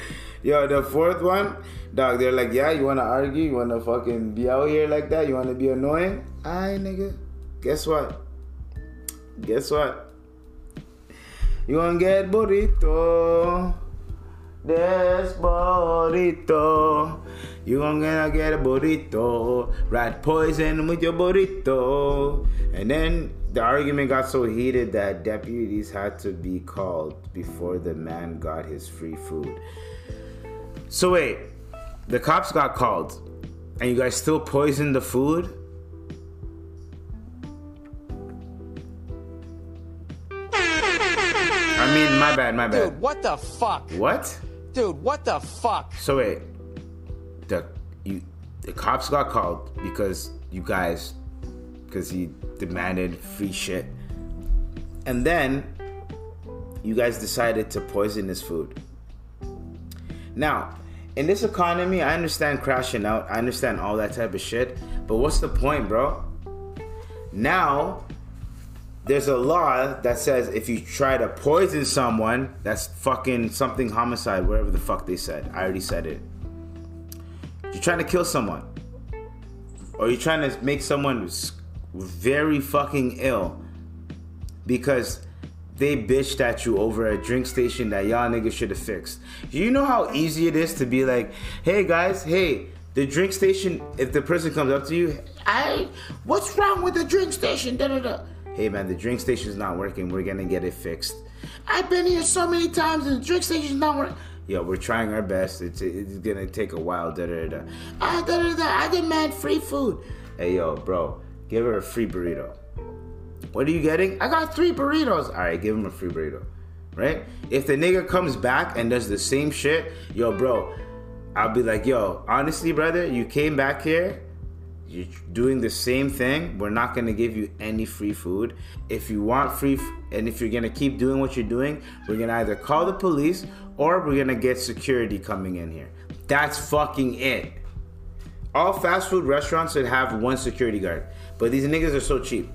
yo, the fourth one, dog. They're like, yeah, you wanna argue? You wanna fucking be out here like that? You wanna be annoying? Aye, nigga. Guess what? Guess what? You gonna get burrito. This burrito. You gonna get a burrito. Rat poison with your burrito. And then the argument got so heated that deputies had to be called before the man got his free food. So wait, the cops got called, and you guys still poisoned the food? I mean, my bad, my bad. Dude, what the fuck? What? Dude, what the fuck? So wait, the you the cops got called because you guys because he demanded free shit, and then you guys decided to poison his food. Now, in this economy, I understand crashing out. I understand all that type of shit. But what's the point, bro? Now, there's a law that says if you try to poison someone, that's fucking something homicide, whatever the fuck they said. I already said it. You're trying to kill someone, or you're trying to make someone very fucking ill because they bitched at you over a drink station that y'all niggas should have fixed. You know how easy it is to be like, hey guys, hey, the drink station, if the person comes up to you, I, what's wrong with the drink station? Da, da, da. Hey man, the drink station's not working. We're gonna get it fixed. I've been here so many times and the drink station's not working. Yo, we're trying our best. It's, it's gonna take a while. Da, da, da. Ah, da, da, da. I demand free food. Hey yo, bro, give her a free burrito. What are you getting? I got three burritos. All right, give him a free burrito. Right? If the nigga comes back and does the same shit, yo, bro, I'll be like, yo, honestly, brother, you came back here, you're doing the same thing. We're not gonna give you any free food. If you want free, f- and if you're gonna keep doing what you're doing, we're gonna either call the police or we're gonna get security coming in here. That's fucking it. All fast food restaurants should have one security guard, but these niggas are so cheap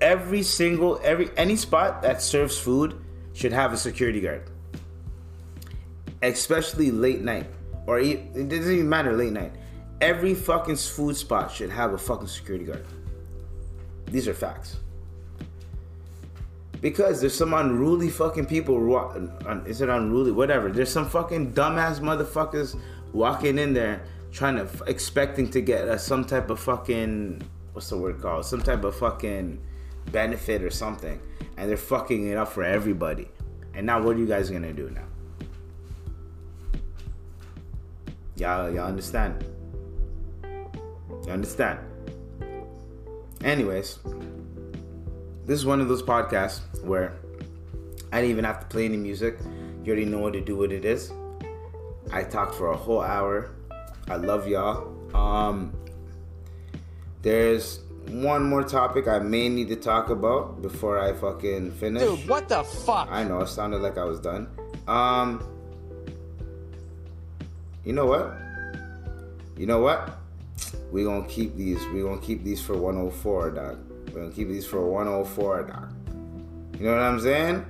every single every any spot that serves food should have a security guard especially late night or it doesn't even matter late night every fucking food spot should have a fucking security guard these are facts because there's some unruly fucking people is it unruly whatever there's some fucking dumbass motherfuckers walking in there trying to expecting to get uh, some type of fucking what's the word called some type of fucking benefit or something, and they're fucking it up for everybody. And now, what are you guys gonna do now? Y'all, y'all understand? You understand? Anyways, this is one of those podcasts where I didn't even have to play any music. You already know what to do. What it is. I talked for a whole hour. I love y'all. Um, there's one more topic I may need to talk about before I fucking finish. Dude, what the fuck? I know it sounded like I was done. Um, you know what? You know what? We gonna keep these. We're gonna keep these for 104, dog. We're gonna keep these for 104, dog. You know what I'm saying?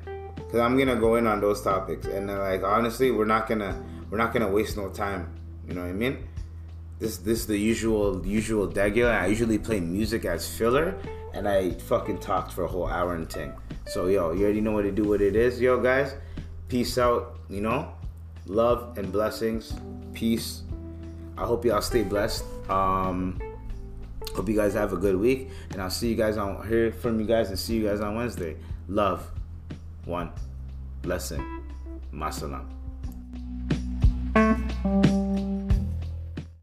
Cause I'm gonna go in on those topics, and uh, like honestly, we're not gonna we're not gonna waste no time. You know what I mean? This this is the usual usual regular. I usually play music as filler, and I fucking talked for a whole hour and ten. So yo, you already know what to do. What it is, yo guys. Peace out. You know, love and blessings. Peace. I hope y'all stay blessed. Um, hope you guys have a good week, and I'll see you guys on hear from you guys and see you guys on Wednesday. Love, one blessing, masalam.